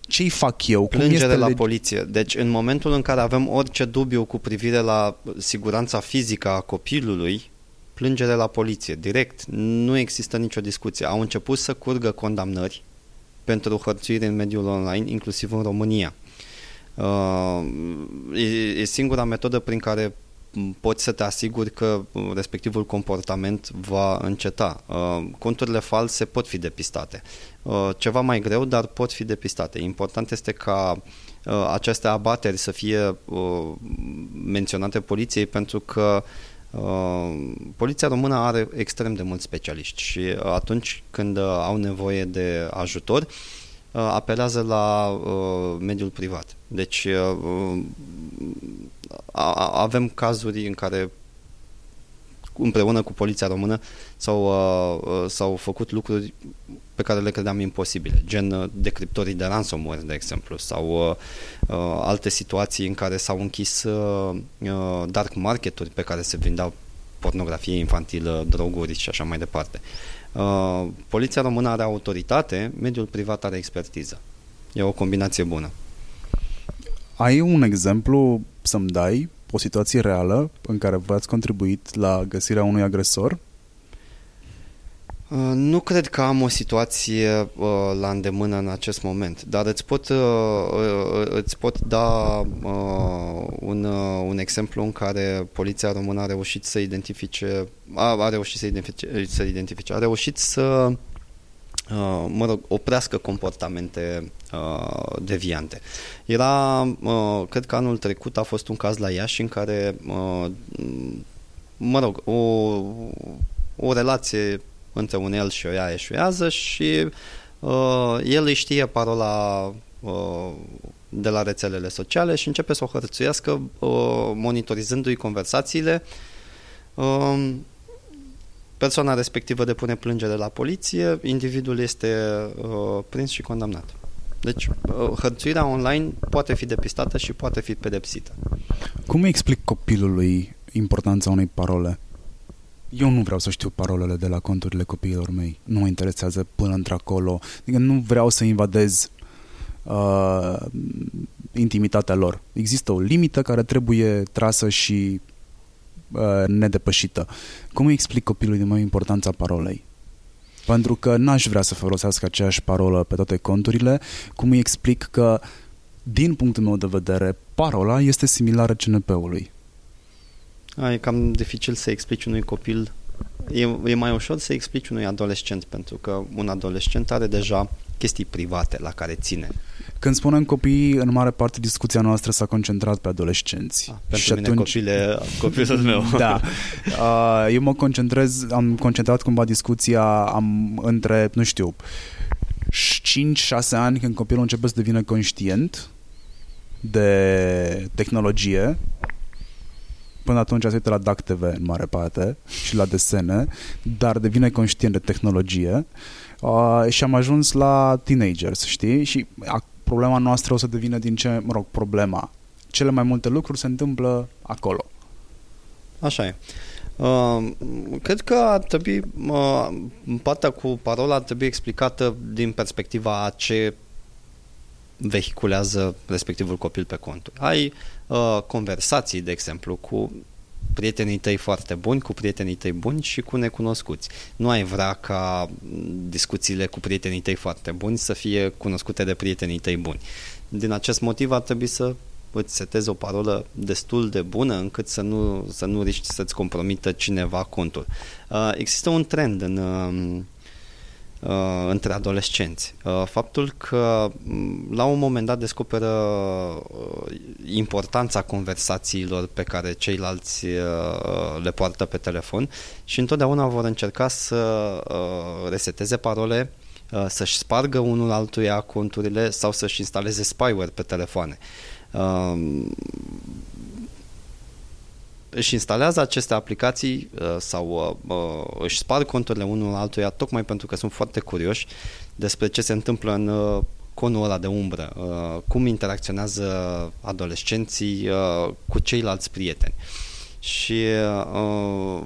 Ce-i fac eu? Cum Plângere este la leg- poliție. Deci în momentul în care avem orice dubiu cu privire la siguranța fizică a copilului, plângere la poliție, direct. Nu există nicio discuție. Au început să curgă condamnări pentru hărțuire în mediul online, inclusiv în România. Uh, e, e singura metodă prin care m, poți să te asiguri că uh, respectivul comportament va înceta. Uh, Conturile false pot fi depistate. Uh, Ceva mai greu, dar pot fi depistate. Important este ca uh, aceste abateri să fie uh, menționate poliției pentru că uh, poliția română are extrem de mulți specialiști și uh, atunci când uh, au nevoie de ajutor uh, apelează la uh, mediul privat. Deci uh, a, a- avem cazuri în care împreună cu poliția română s-au, uh, uh, s-au făcut lucruri pe care le credeam imposibile, gen uh, decriptorii de ransomware, de exemplu, sau uh, uh, alte situații în care s-au închis uh, uh, dark marketuri pe care se vindeau pornografie infantilă, droguri și așa mai departe. Uh, Poliția română are autoritate, mediul privat are expertiză. E o combinație bună. Ai un exemplu să-mi dai, o situație reală în care v-ați contribuit la găsirea unui agresor? Uh, Nu cred că am o situație uh, la îndemână în acest moment, dar îți pot, uh, uh, îți pot da uh, un, uh, un exemplu în care poliția română a reușit să identifice, a, a reușit să identifice, să identifice, a reușit să uh, mă rog, oprească comportamente uh, deviante. Era, uh, cred că anul trecut a fost un caz la Iași în care, uh, mă rog, o, o relație între un el și o ea eșuează și uh, el îi știe parola uh, de la rețelele sociale și începe să o hărțuiască uh, monitorizându-i conversațiile. Uh, persoana respectivă depune plângere la poliție, individul este uh, prins și condamnat. Deci, uh, hărțuirea online poate fi depistată și poate fi pedepsită. Cum îi explic copilului importanța unei parole? Eu nu vreau să știu parolele de la conturile copiilor mei. Nu mă interesează până într-acolo. Adică nu vreau să invadez uh, intimitatea lor. Există o limită care trebuie trasă și uh, nedepășită. Cum îi explic copilului meu importanța parolei? Pentru că n-aș vrea să folosească aceeași parolă pe toate conturile. Cum îi explic că, din punctul meu de vedere, parola este similară CNP-ului. A, e cam dificil să explici unui copil. E, e mai ușor să explici unui adolescent, pentru că un adolescent are deja chestii private la care ține. Când spunem copii, în mare parte discuția noastră s-a concentrat pe adolescenți. A, pentru și mine atunci... copile, copilul meu. Da. Uh, eu mă concentrez, am concentrat cumva discuția am, între, nu știu, 5-6 ani când copilul începe să devină conștient de tehnologie până atunci se uită la DAC TV în mare parte și la desene, dar devine conștient de tehnologie uh, și am ajuns la teenagers, știi? Și a, problema noastră o să devină din ce, mă rog, problema. Cele mai multe lucruri se întâmplă acolo. Așa e. Uh, cred că ar trebui, uh, partea cu parola ar trebui explicată din perspectiva a ce vehiculează respectivul copil pe conturi. Ai uh, conversații, de exemplu, cu prietenii tăi foarte buni, cu prietenii tăi buni și cu necunoscuți. Nu ai vrea ca discuțiile cu prietenii tăi foarte buni să fie cunoscute de prietenii tăi buni. Din acest motiv ar trebui să îți setezi o parolă destul de bună încât să nu, să nu riști să-ți compromită cineva contul. Uh, există un trend în, uh, uh, între adolescenți. Uh, faptul că m, la un moment dat descoperă uh, importanța conversațiilor pe care ceilalți uh, le poartă pe telefon și întotdeauna vor încerca să uh, reseteze parole uh, să-și spargă unul altuia conturile sau să-și instaleze spyware pe telefoane. Uh, își instalează aceste aplicații uh, sau uh, uh, își sparg conturile unul altuia tocmai pentru că sunt foarte curioși despre ce se întâmplă în uh, conul ăla de umbră, uh, cum interacționează adolescenții uh, cu ceilalți prieteni. Și uh,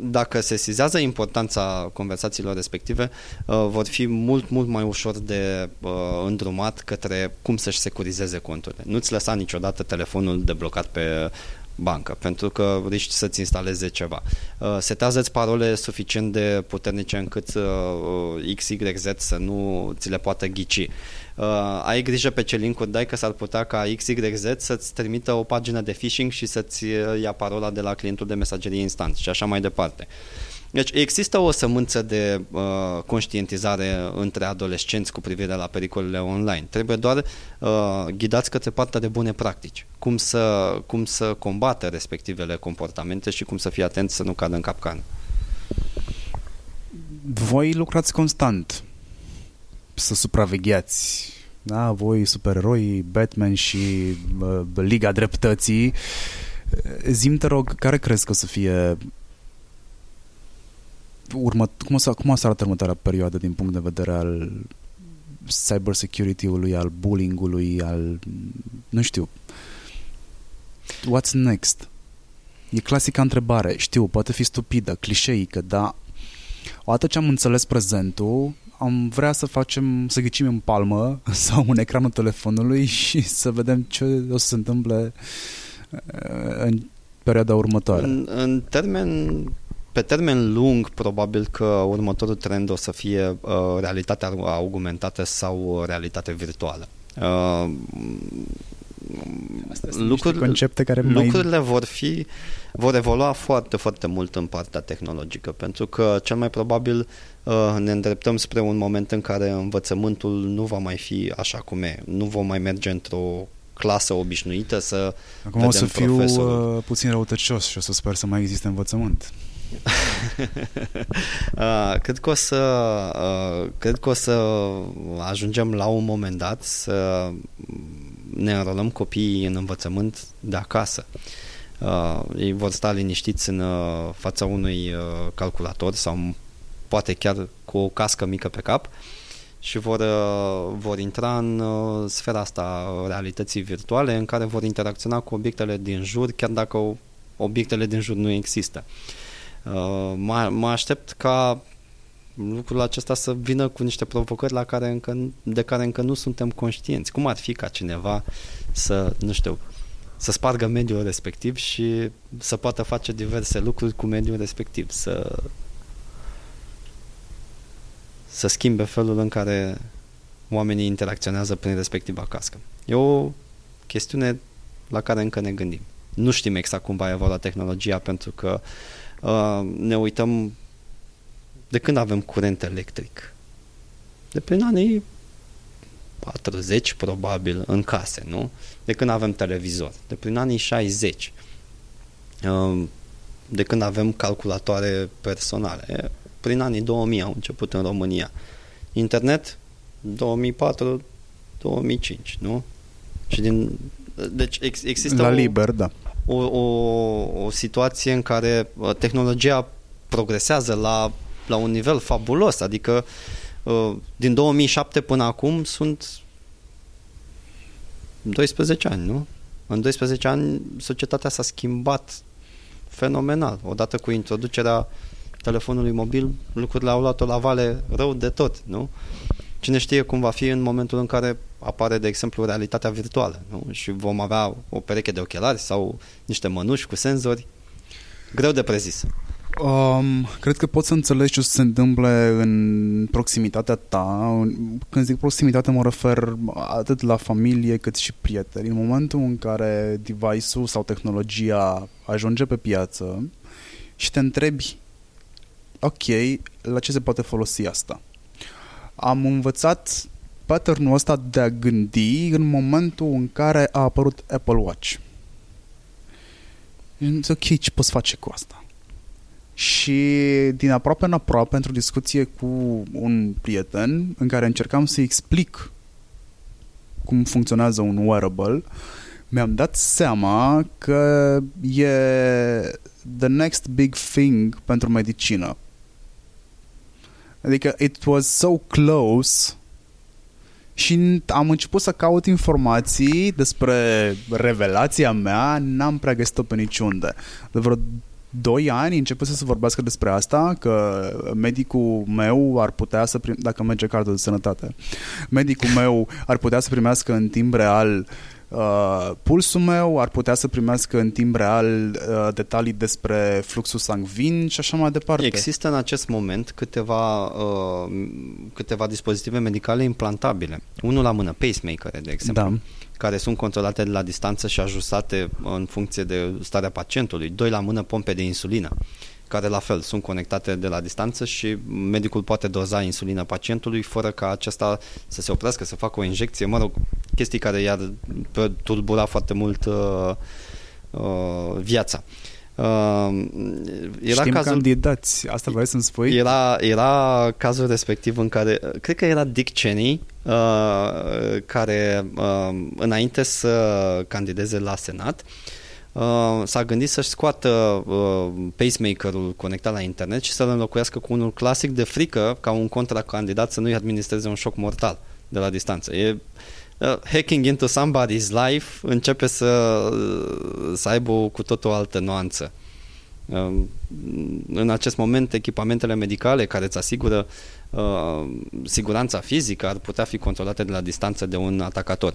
dacă se sizează importanța conversațiilor respective, uh, vor fi mult, mult mai ușor de uh, îndrumat către cum să-și securizeze conturile. Nu-ți lăsa niciodată telefonul deblocat pe bancă, pentru că riști să-ți instaleze ceva. Uh, setează-ți parole suficient de puternice încât uh, XYZ să nu ți le poată ghici. Uh, ai grijă pe ce link dai că s-ar putea ca XYZ să-ți trimită o pagină de phishing și să-ți uh, ia parola de la clientul de mesagerie instant și așa mai departe. Deci există o sămânță de uh, conștientizare între adolescenți cu privire la pericolele online. Trebuie doar uh, ghidați către partea de bune practici. Cum să, cum să combată respectivele comportamente și cum să fie atenți să nu cadă în capcană. Voi lucrați constant să supravegheați da, voi supereroi, Batman și uh, Liga Dreptății. Zim, te rog, care crezi că o să fie urmă, cum, o să, cum o să arată următoarea perioadă din punct de vedere al cybersecurity-ului, al bullying-ului, al... nu știu. What's next? E clasica întrebare. Știu, poate fi stupidă, clișeică, dar odată ce am înțeles prezentul, am vrea să facem, să ghicim în palmă sau în ecranul telefonului și să vedem ce o să se întâmple uh, în perioada următoare. În, în termen pe termen lung, probabil că următorul trend o să fie uh, realitatea augmentată sau realitate virtuală. Uh, lucruri, concepte care lucrurile mai... vor fi vor evolua foarte, foarte mult în partea tehnologică, pentru că cel mai probabil uh, ne îndreptăm spre un moment în care învățământul nu va mai fi așa cum e. Nu vom mai merge într-o clasă obișnuită să Acum vedem o să fiu profesorul. Uh, puțin răutăcios și o să sper să mai existe învățământ. Uh, cred că o să uh, cred că o să ajungem la un moment dat să ne înrolăm copiii în învățământ de acasă. Uh, ei vor sta liniștiți în uh, fața unui uh, calculator sau poate chiar cu o cască mică pe cap și vor, uh, vor intra în uh, sfera asta realității virtuale în care vor interacționa cu obiectele din jur, chiar dacă obiectele din jur nu există. Uh, mă, mă aștept ca lucrul acesta să vină cu niște provocări la care încă, de care încă nu suntem conștienți. Cum ar fi ca cineva să, nu știu, să spargă mediul respectiv și să poată face diverse lucruri cu mediul respectiv, să să schimbe felul în care oamenii interacționează prin respectiva cască. E o chestiune la care încă ne gândim. Nu știm exact cum va evolua tehnologia pentru că uh, ne uităm de când avem curent electric. De prin anii 40 probabil în case, nu? De când avem televizor. De prin anii 60. Uh, de când avem calculatoare personale prin anii 2000 au început în România. Internet 2004-2005, nu? Și din deci ex, există la o, liber, da. O, o, o situație în care uh, tehnologia progresează la, la un nivel fabulos, adică uh, din 2007 până acum sunt 12 ani, nu? În 12 ani societatea s-a schimbat fenomenal, odată cu introducerea telefonului mobil, lucrurile au luat-o la vale rău de tot, nu? Cine știe cum va fi în momentul în care apare, de exemplu, realitatea virtuală, nu? Și vom avea o pereche de ochelari sau niște mănuși cu senzori. Greu de prezis. Um, cred că poți să înțelegi ce se întâmple în proximitatea ta. Când zic proximitate mă refer atât la familie cât și prieteni. În momentul în care device-ul sau tehnologia ajunge pe piață și te întrebi ok, la ce se poate folosi asta? Am învățat patternul ăsta de a gândi în momentul în care a apărut Apple Watch. Ok, ce poți face cu asta? Și din aproape în aproape, într-o discuție cu un prieten în care încercam să explic cum funcționează un wearable, mi-am dat seama că e the next big thing pentru medicină. Adică it was so close și am început să caut informații despre revelația mea, n-am prea găsit-o pe niciunde. De vreo doi ani început să se vorbească despre asta, că medicul meu ar putea să prim... dacă merge cardul de sănătate, medicul meu ar putea să primească în timp real uh, pulsul meu, ar putea să primească în timp real uh, detalii despre fluxul sangvin și așa mai departe. Există în acest moment câteva, uh, câteva dispozitive medicale implantabile. Unul la mână, pacemaker, de exemplu. Da care sunt controlate de la distanță și ajustate în funcție de starea pacientului. Doi la mână pompe de insulină, care la fel sunt conectate de la distanță și medicul poate doza insulină pacientului fără ca acesta să se oprească, să facă o injecție, mă rog, chestii care i-ar tulbura foarte mult uh, uh, viața. Uh, era Știm cazul, candidați, asta vrei să-mi spui? Era, era cazul respectiv în care, cred că era Dick Cheney, uh, care uh, înainte să candideze la Senat, uh, s-a gândit să-și scoată uh, pacemaker-ul conectat la internet și să-l înlocuiască cu unul clasic de frică ca un contracandidat să nu-i administreze un șoc mortal de la distanță. E uh, hacking into somebody's life începe să, să aibă o, cu tot o altă nuanță. Uh, în acest moment, echipamentele medicale care îți asigură uh, siguranța fizică ar putea fi controlate de la distanță de un atacator.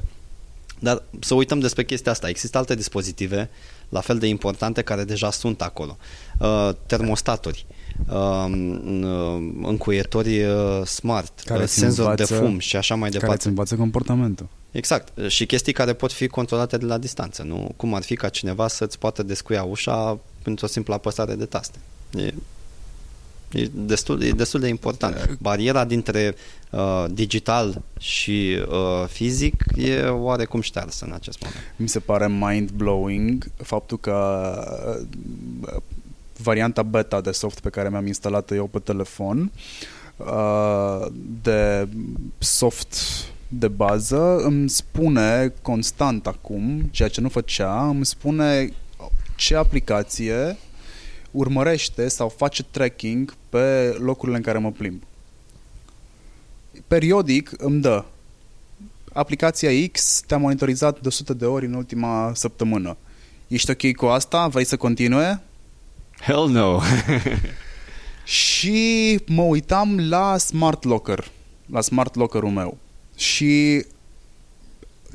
Dar să uităm despre chestia asta. Există alte dispozitive la fel de importante care deja sunt acolo. Uh, termostaturi, uh, încuietori uh, smart, care uh, senzori de fum și așa mai departe. Care îți învață comportamentul. Exact. Și chestii care pot fi controlate de la distanță. Nu? Cum ar fi ca cineva să-ți poată descuia ușa pentru o simplă apăsare de taste. E E destul, e destul de important. Bariera dintre uh, digital și uh, fizic e oarecum ștearsă în acest moment. Mi se pare mind-blowing faptul că uh, varianta beta de soft pe care mi-am instalat eu pe telefon uh, de soft de bază îmi spune constant acum, ceea ce nu făcea, îmi spune ce aplicație urmărește sau face tracking pe locurile în care mă plimb. Periodic îmi dă aplicația X te-a monitorizat de 100 de ori în ultima săptămână. Ești ok cu asta? Vrei să continue? Hell no! și mă uitam la Smart Locker, la Smart Locker-ul meu. Și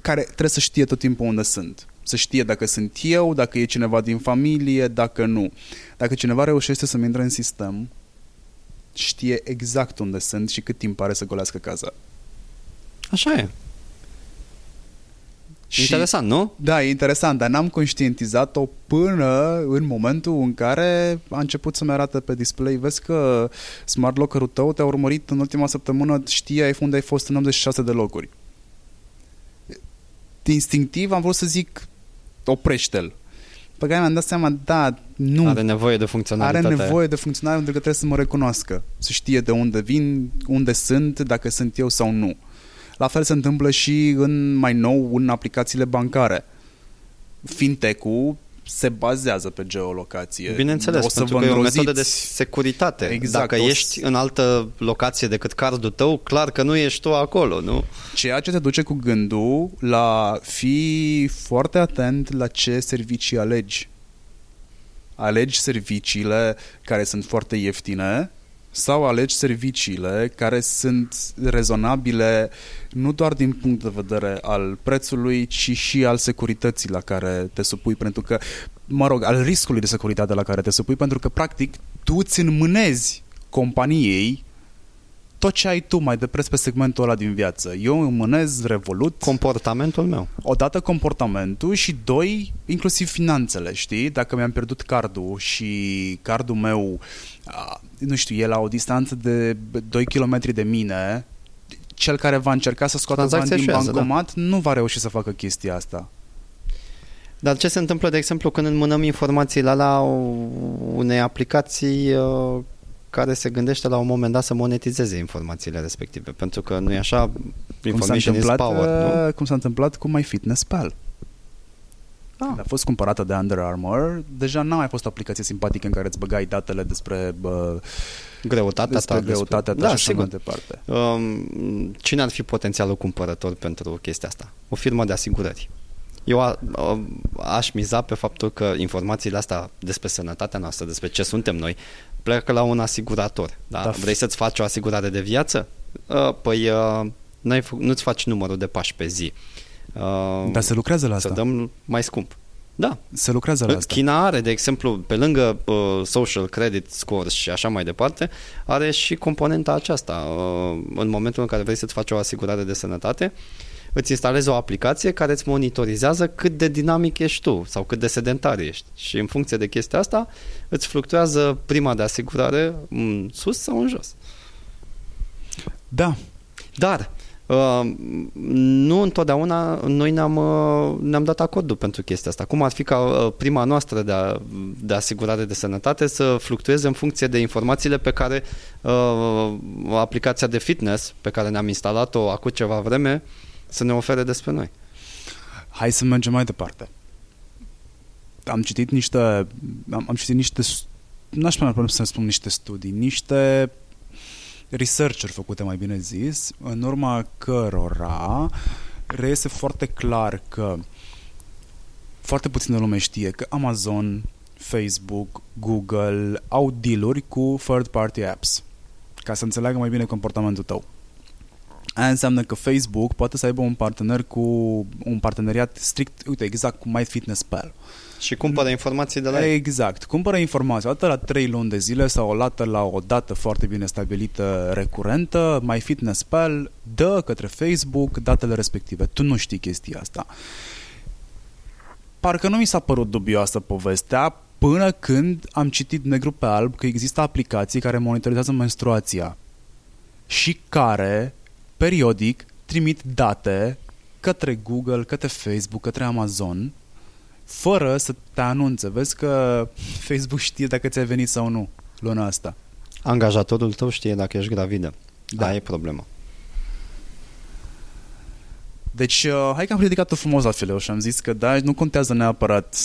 care trebuie să știe tot timpul unde sunt să știe dacă sunt eu, dacă e cineva din familie, dacă nu. Dacă cineva reușește să-mi intre în sistem, știe exact unde sunt și cât timp are să golească casa. Așa e. Și, interesant, nu? Da, e interesant, dar n-am conștientizat-o până în momentul în care a început să-mi arate pe display. Vezi că smart locker-ul tău te-a urmărit în ultima săptămână, știai unde ai fost în 86 de locuri. Instinctiv am vrut să zic oprește-l. Pe care mi-am dat seama, da, nu. Are nevoie de funcționalitate. Are nevoie de funcționalitate pentru că trebuie să mă recunoască. Să știe de unde vin, unde sunt, dacă sunt eu sau nu. La fel se întâmplă și în mai nou în aplicațiile bancare. Fintech-ul se bazează pe geolocație. Bineînțeles, o să pentru că e o metodă de securitate. Exact, Dacă ești în altă locație decât cardul tău, clar că nu ești tu acolo, nu? Ceea ce te duce cu gândul la fi foarte atent la ce servicii alegi. Alegi serviciile care sunt foarte ieftine sau alegi serviciile care sunt rezonabile nu doar din punct de vedere al prețului, ci și al securității la care te supui, pentru că, mă rog, al riscului de securitate la care te supui, pentru că, practic, tu îți înmânezi companiei tot ce ai tu mai de preț pe segmentul ăla din viață. Eu înmânez Revolut. Comportamentul meu. Odată comportamentul și doi, inclusiv finanțele, știi? Dacă mi-am pierdut cardul și cardul meu, nu știu, e la o distanță de 2 km de mine, cel care va încerca să scoată bani din bancomat da. nu va reuși să facă chestia asta. Dar ce se întâmplă, de exemplu, când înmânăm informațiile la unei aplicații uh, care se gândește la un moment dat să monetizeze informațiile respective? Pentru că nu e așa, information cum s-a întâmplat, is power, nu? Uh, cum s-a întâmplat cu MyFitnessPal. Ah. Când a fost cumpărată de Under Armour, deja n-a mai fost o aplicație simpatică în care îți băgai datele despre bă, greutatea despre ta, greutatea ta da, și așa sigur. mai departe. Um, cine ar fi potențialul cumpărător pentru chestia asta? O firmă de asigurări. Eu a, a, aș miza pe faptul că informațiile astea despre sănătatea noastră, despre ce suntem noi, pleacă la un asigurator. Da? Da. Vrei să-ți faci o asigurare de viață? Uh, Păi uh, n-ai fă- nu-ți faci numărul de pași pe zi. Uh, Dar se lucrează la să asta. dăm mai scump. Da, Se lucrează la asta. China are, de exemplu, pe lângă uh, social credit scores și așa mai departe, are și componenta aceasta. Uh, în momentul în care vrei să-ți faci o asigurare de sănătate, îți instalezi o aplicație care îți monitorizează cât de dinamic ești tu sau cât de sedentar ești. Și în funcție de chestia asta, îți fluctuează prima de asigurare în sus sau în jos. Da, Dar uh, nu întotdeauna noi ne-am, uh, ne-am dat acordul pentru chestia asta. Cum ar fi ca uh, prima noastră de, a, de asigurare de sănătate să fluctueze în funcție de informațiile pe care uh, aplicația de fitness pe care ne-am instalat-o acum ceva vreme să ne ofere despre noi. hai să mergem mai departe. Am citit niște am, am citit niște s- n-aș mai putea să spun niște studii, niște research făcute, mai bine zis, în urma cărora reiese foarte clar că foarte puțină lume știe că Amazon, Facebook, Google au dealuri cu third-party apps ca să înțeleagă mai bine comportamentul tău. Aia înseamnă că Facebook poate să aibă un partener cu un parteneriat strict, uite, exact cu MyFitnessPal. Și cumpără informații de la ei. Exact. Cumpără informații o dată la 3 luni de zile sau o dată la o dată foarte bine stabilită recurentă. MyFitnessPal dă către Facebook datele respective. Tu nu știi chestia asta. Parcă nu mi s-a părut dubioasă povestea până când am citit negru pe alb că există aplicații care monitorizează menstruația și care periodic trimit date către Google, către Facebook, către Amazon fără să te anunțe. Vezi că Facebook știe dacă ți-a venit sau nu luna asta. Angajatorul tău știe dacă ești gravidă. Da. Da, e problema. Deci, uh, hai că am ridicat-o frumos la fileu și am zis că da, nu contează neapărat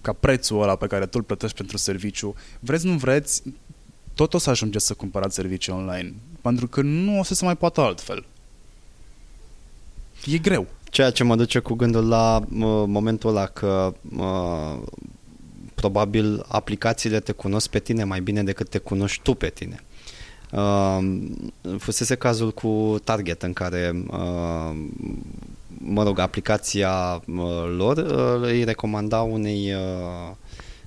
ca prețul ăla pe care tu îl plătești pentru serviciu. Vreți, nu vreți, tot o să ajungeți să cumpărați servicii online. Pentru că nu o să se mai poată altfel. E greu. Ceea ce mă duce cu gândul la uh, momentul ăla că uh, probabil aplicațiile te cunosc pe tine mai bine decât te cunoști tu pe tine. Uh, fusese cazul cu Target în care uh, mă rog, aplicația uh, lor uh, îi recomanda unei, uh,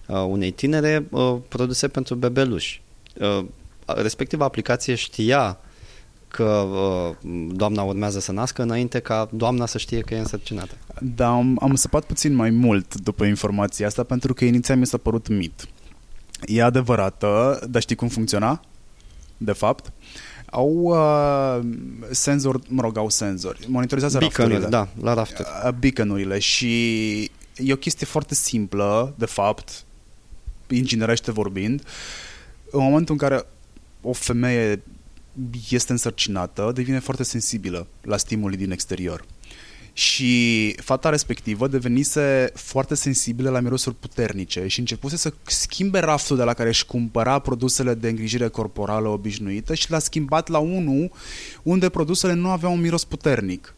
uh, unei tinere uh, produse pentru bebeluși. Uh, respectiv aplicație știa că uh, doamna urmează să nască înainte ca doamna să știe că e însărcinată. Dar am, am săpat puțin mai mult după informația asta pentru că inițial mi s-a părut mit. E adevărată, dar știi cum funcționa? De fapt, au uh, senzori, mă rog, au senzori, monitorizează Beacon-uri, rafturile. da, la rafturi. Uh, beacon-urile și e o chestie foarte simplă, de fapt, inginerește vorbind. În momentul în care o femeie este însărcinată, devine foarte sensibilă la stimuli din exterior. Și fata respectivă devenise foarte sensibilă la mirosuri puternice și începuse să schimbe raftul de la care își cumpăra produsele de îngrijire corporală obișnuită și l-a schimbat la unul unde produsele nu aveau un miros puternic.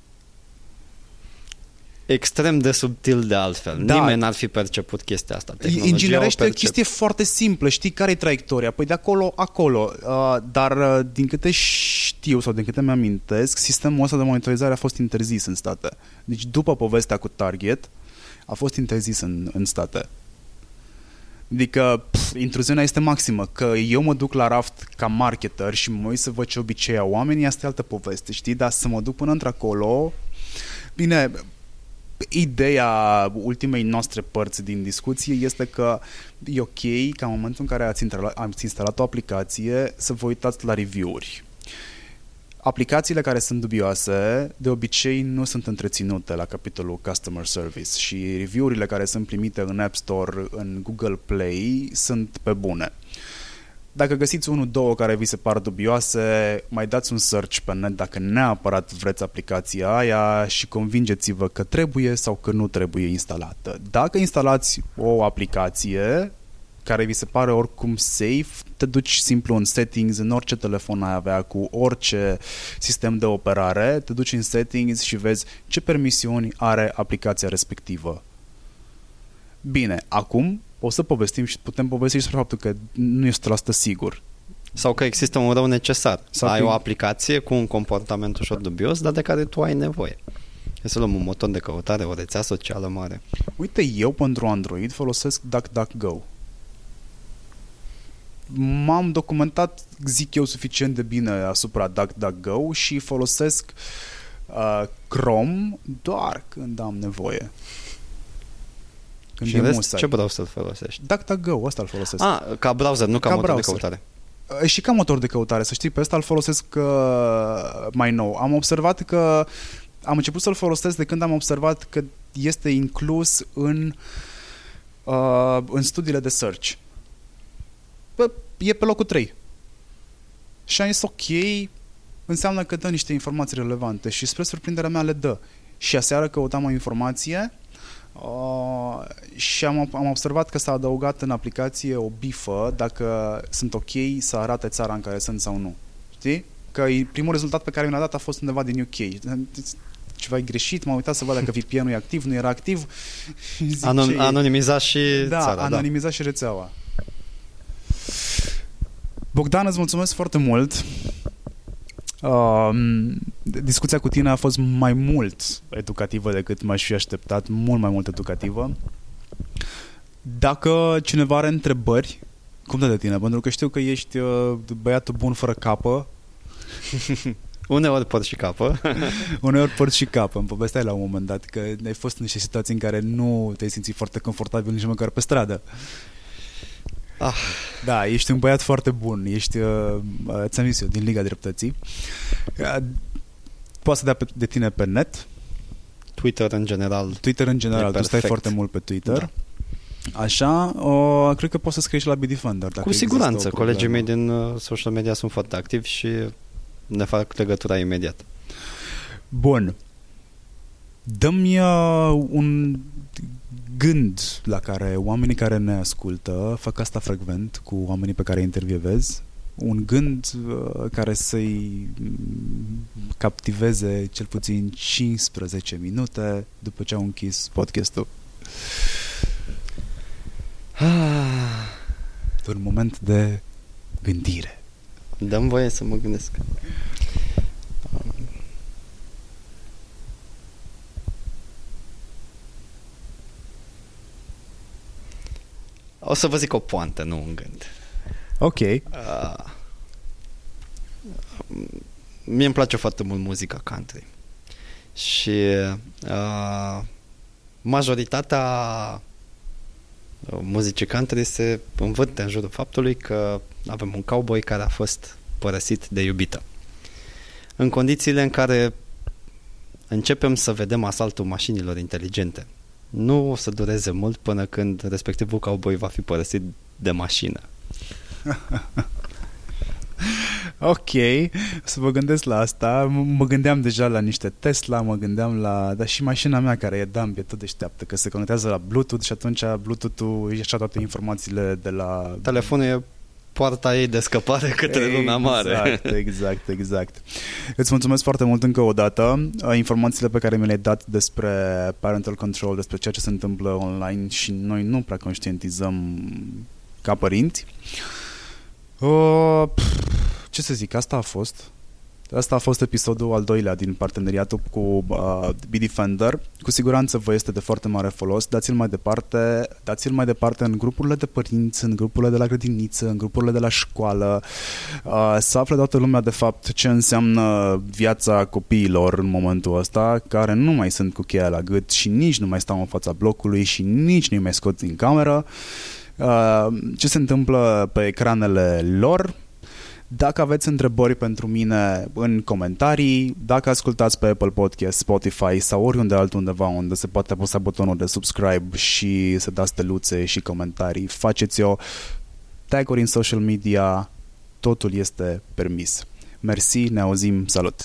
Extrem de subtil de altfel. Da. Nimeni n-ar fi perceput chestia asta. Tehnologia Inginerește o o percep- chestie foarte simplă, știi care e traiectoria, păi de acolo, acolo, uh, dar uh, din câte știu sau din câte mi-amintesc, sistemul ăsta de monitorizare a fost interzis în state. Deci după povestea cu Target, a fost interzis în, în state. Adică pf, intruziunea este maximă, că eu mă duc la raft ca marketer și mă uit să văd ce obicei au oamenii, asta e altă poveste, știi? Dar să mă duc până într-acolo, bine, ideea ultimei noastre părți din discuție este că e ok ca în momentul în care ați instalat, ați instalat o aplicație să vă uitați la review-uri. Aplicațiile care sunt dubioase de obicei nu sunt întreținute la capitolul Customer Service și review-urile care sunt primite în App Store, în Google Play sunt pe bune. Dacă găsiți unul, două care vi se par dubioase, mai dați un search pe net dacă neapărat vreți aplicația aia și convingeți-vă că trebuie sau că nu trebuie instalată. Dacă instalați o aplicație care vi se pare oricum safe, te duci simplu în settings, în orice telefon ai avea cu orice sistem de operare, te duci în settings și vezi ce permisiuni are aplicația respectivă. Bine, acum o să povestim și putem povesti despre faptul că nu este 100% sigur. Sau că există un rău necesar. Sau ai că- o aplicație cu un comportament ușor dubios, dar de care tu ai nevoie. E să luăm un motor de căutare, o rețea socială mare. Uite, eu pentru Android folosesc DuckDuckGo. M-am documentat, zic eu, suficient de bine asupra DuckDuckGo și folosesc uh, Chrome doar când am nevoie. Când și e în rest, musai. ce browser folosești? DuckDuckGo, ăsta îl folosesc. Ah, ca browser, nu ca, Ca motor browser. de căutare. Uh, Și ca motor de căutare, să știi, pe ăsta îl folosesc uh, mai nou. Am observat că am început să-l folosesc de când am observat că este inclus în uh, în studiile de search. Bă, e pe locul 3. Și am zis, ok, înseamnă că dă niște informații relevante și spre surprinderea mea le dă. Și aseară căutam o informație uh, și am, am observat că s-a adăugat în aplicație o bifă dacă sunt ok să arate țara în care sunt sau nu. Știi? Că e- primul rezultat pe care mi l-a dat a fost undeva din UK. Ceva e greșit, m-am uitat să văd dacă VPN-ul e activ, nu era activ. Zic, ce Anon- e? anonimiza și da, țara, anonimizat și rețeaua. Bogdan, îți mulțumesc foarte mult. Uh, discuția cu tine a fost mai mult educativă decât m-aș fi așteptat, mult mai mult educativă. Dacă cineva are întrebări, cum dă de tine? Pentru că știu că ești uh, băiatul bun fără capă, da. Uneori pot și capă. uneori porți și capă. Îmi povesteai la un moment dat că ai fost în niște situații în care nu te-ai simțit foarte confortabil nici măcar pe stradă. Ah. Da, ești un băiat foarte bun. Ești, uh, uh, ți-am zis eu, din Liga Dreptății. Uh, poate să dea pe, de tine pe net, Twitter în general. Twitter în general, E tu stai perfect. foarte mult pe Twitter. Da. Așa, o, cred că poți să scrii și la Bitdefender. Dacă Cu există siguranță. o problemă. Colegii mei din uh, social media sunt foarte activi și ne fac legătura imediat. Bun. Dă-mi uh, un gând la care oamenii care ne ascultă fac asta frecvent cu oamenii pe care îi intervievez. Un gând uh, care să-i mm, captiveze cel puțin 15 minute după ce au închis podcastul. Un moment de gândire. Dăm voie să mă gândesc. O să vă zic o poantă, nu un gând. Ok. Uh, mie îmi place foarte mult muzica country. Și uh, majoritatea uh, muzicii country se învârte în jurul faptului că avem un cowboy care a fost părăsit de iubită. În condițiile în care începem să vedem asaltul mașinilor inteligente, nu o să dureze mult până când respectivul cowboy va fi părăsit de mașină. Ok, să vă gândesc la asta. M- Mă gândeam deja la niște Tesla, mă gândeam la... Dar și mașina mea care e dumb, e tot deșteaptă, că se conectează la Bluetooth și atunci Bluetooth-ul își așa toate informațiile de la... Telefonul e poarta ei de scăpare către lumea mare. Exact, exact, exact. Îți mulțumesc foarte mult încă o dată. Informațiile pe care mi le-ai dat despre parental control, despre ceea ce se întâmplă online și noi nu prea conștientizăm ca părinți. Uh, pf, ce să zic, asta a fost. Asta a fost episodul al doilea din parteneriatul cu uh, Bitdefender. Cu siguranță vă este de foarte mare folos. Dați-l mai departe, dați-l mai departe în grupurile de părinți, în grupurile de la grădiniță, în grupurile de la școală. Uh, să afle toată lumea de fapt ce înseamnă viața copiilor în momentul ăsta, care nu mai sunt cu cheia la gât și nici nu mai stau în fața blocului și nici nu-i mai scot din cameră. Uh, ce se întâmplă pe ecranele lor, dacă aveți întrebări pentru mine în comentarii, dacă ascultați pe Apple Podcast, Spotify sau oriunde altundeva unde se poate apăsa butonul de subscribe și să dați steluțe și comentarii, faceți-o tag-uri în social media, totul este permis. Mersi, ne auzim, salut!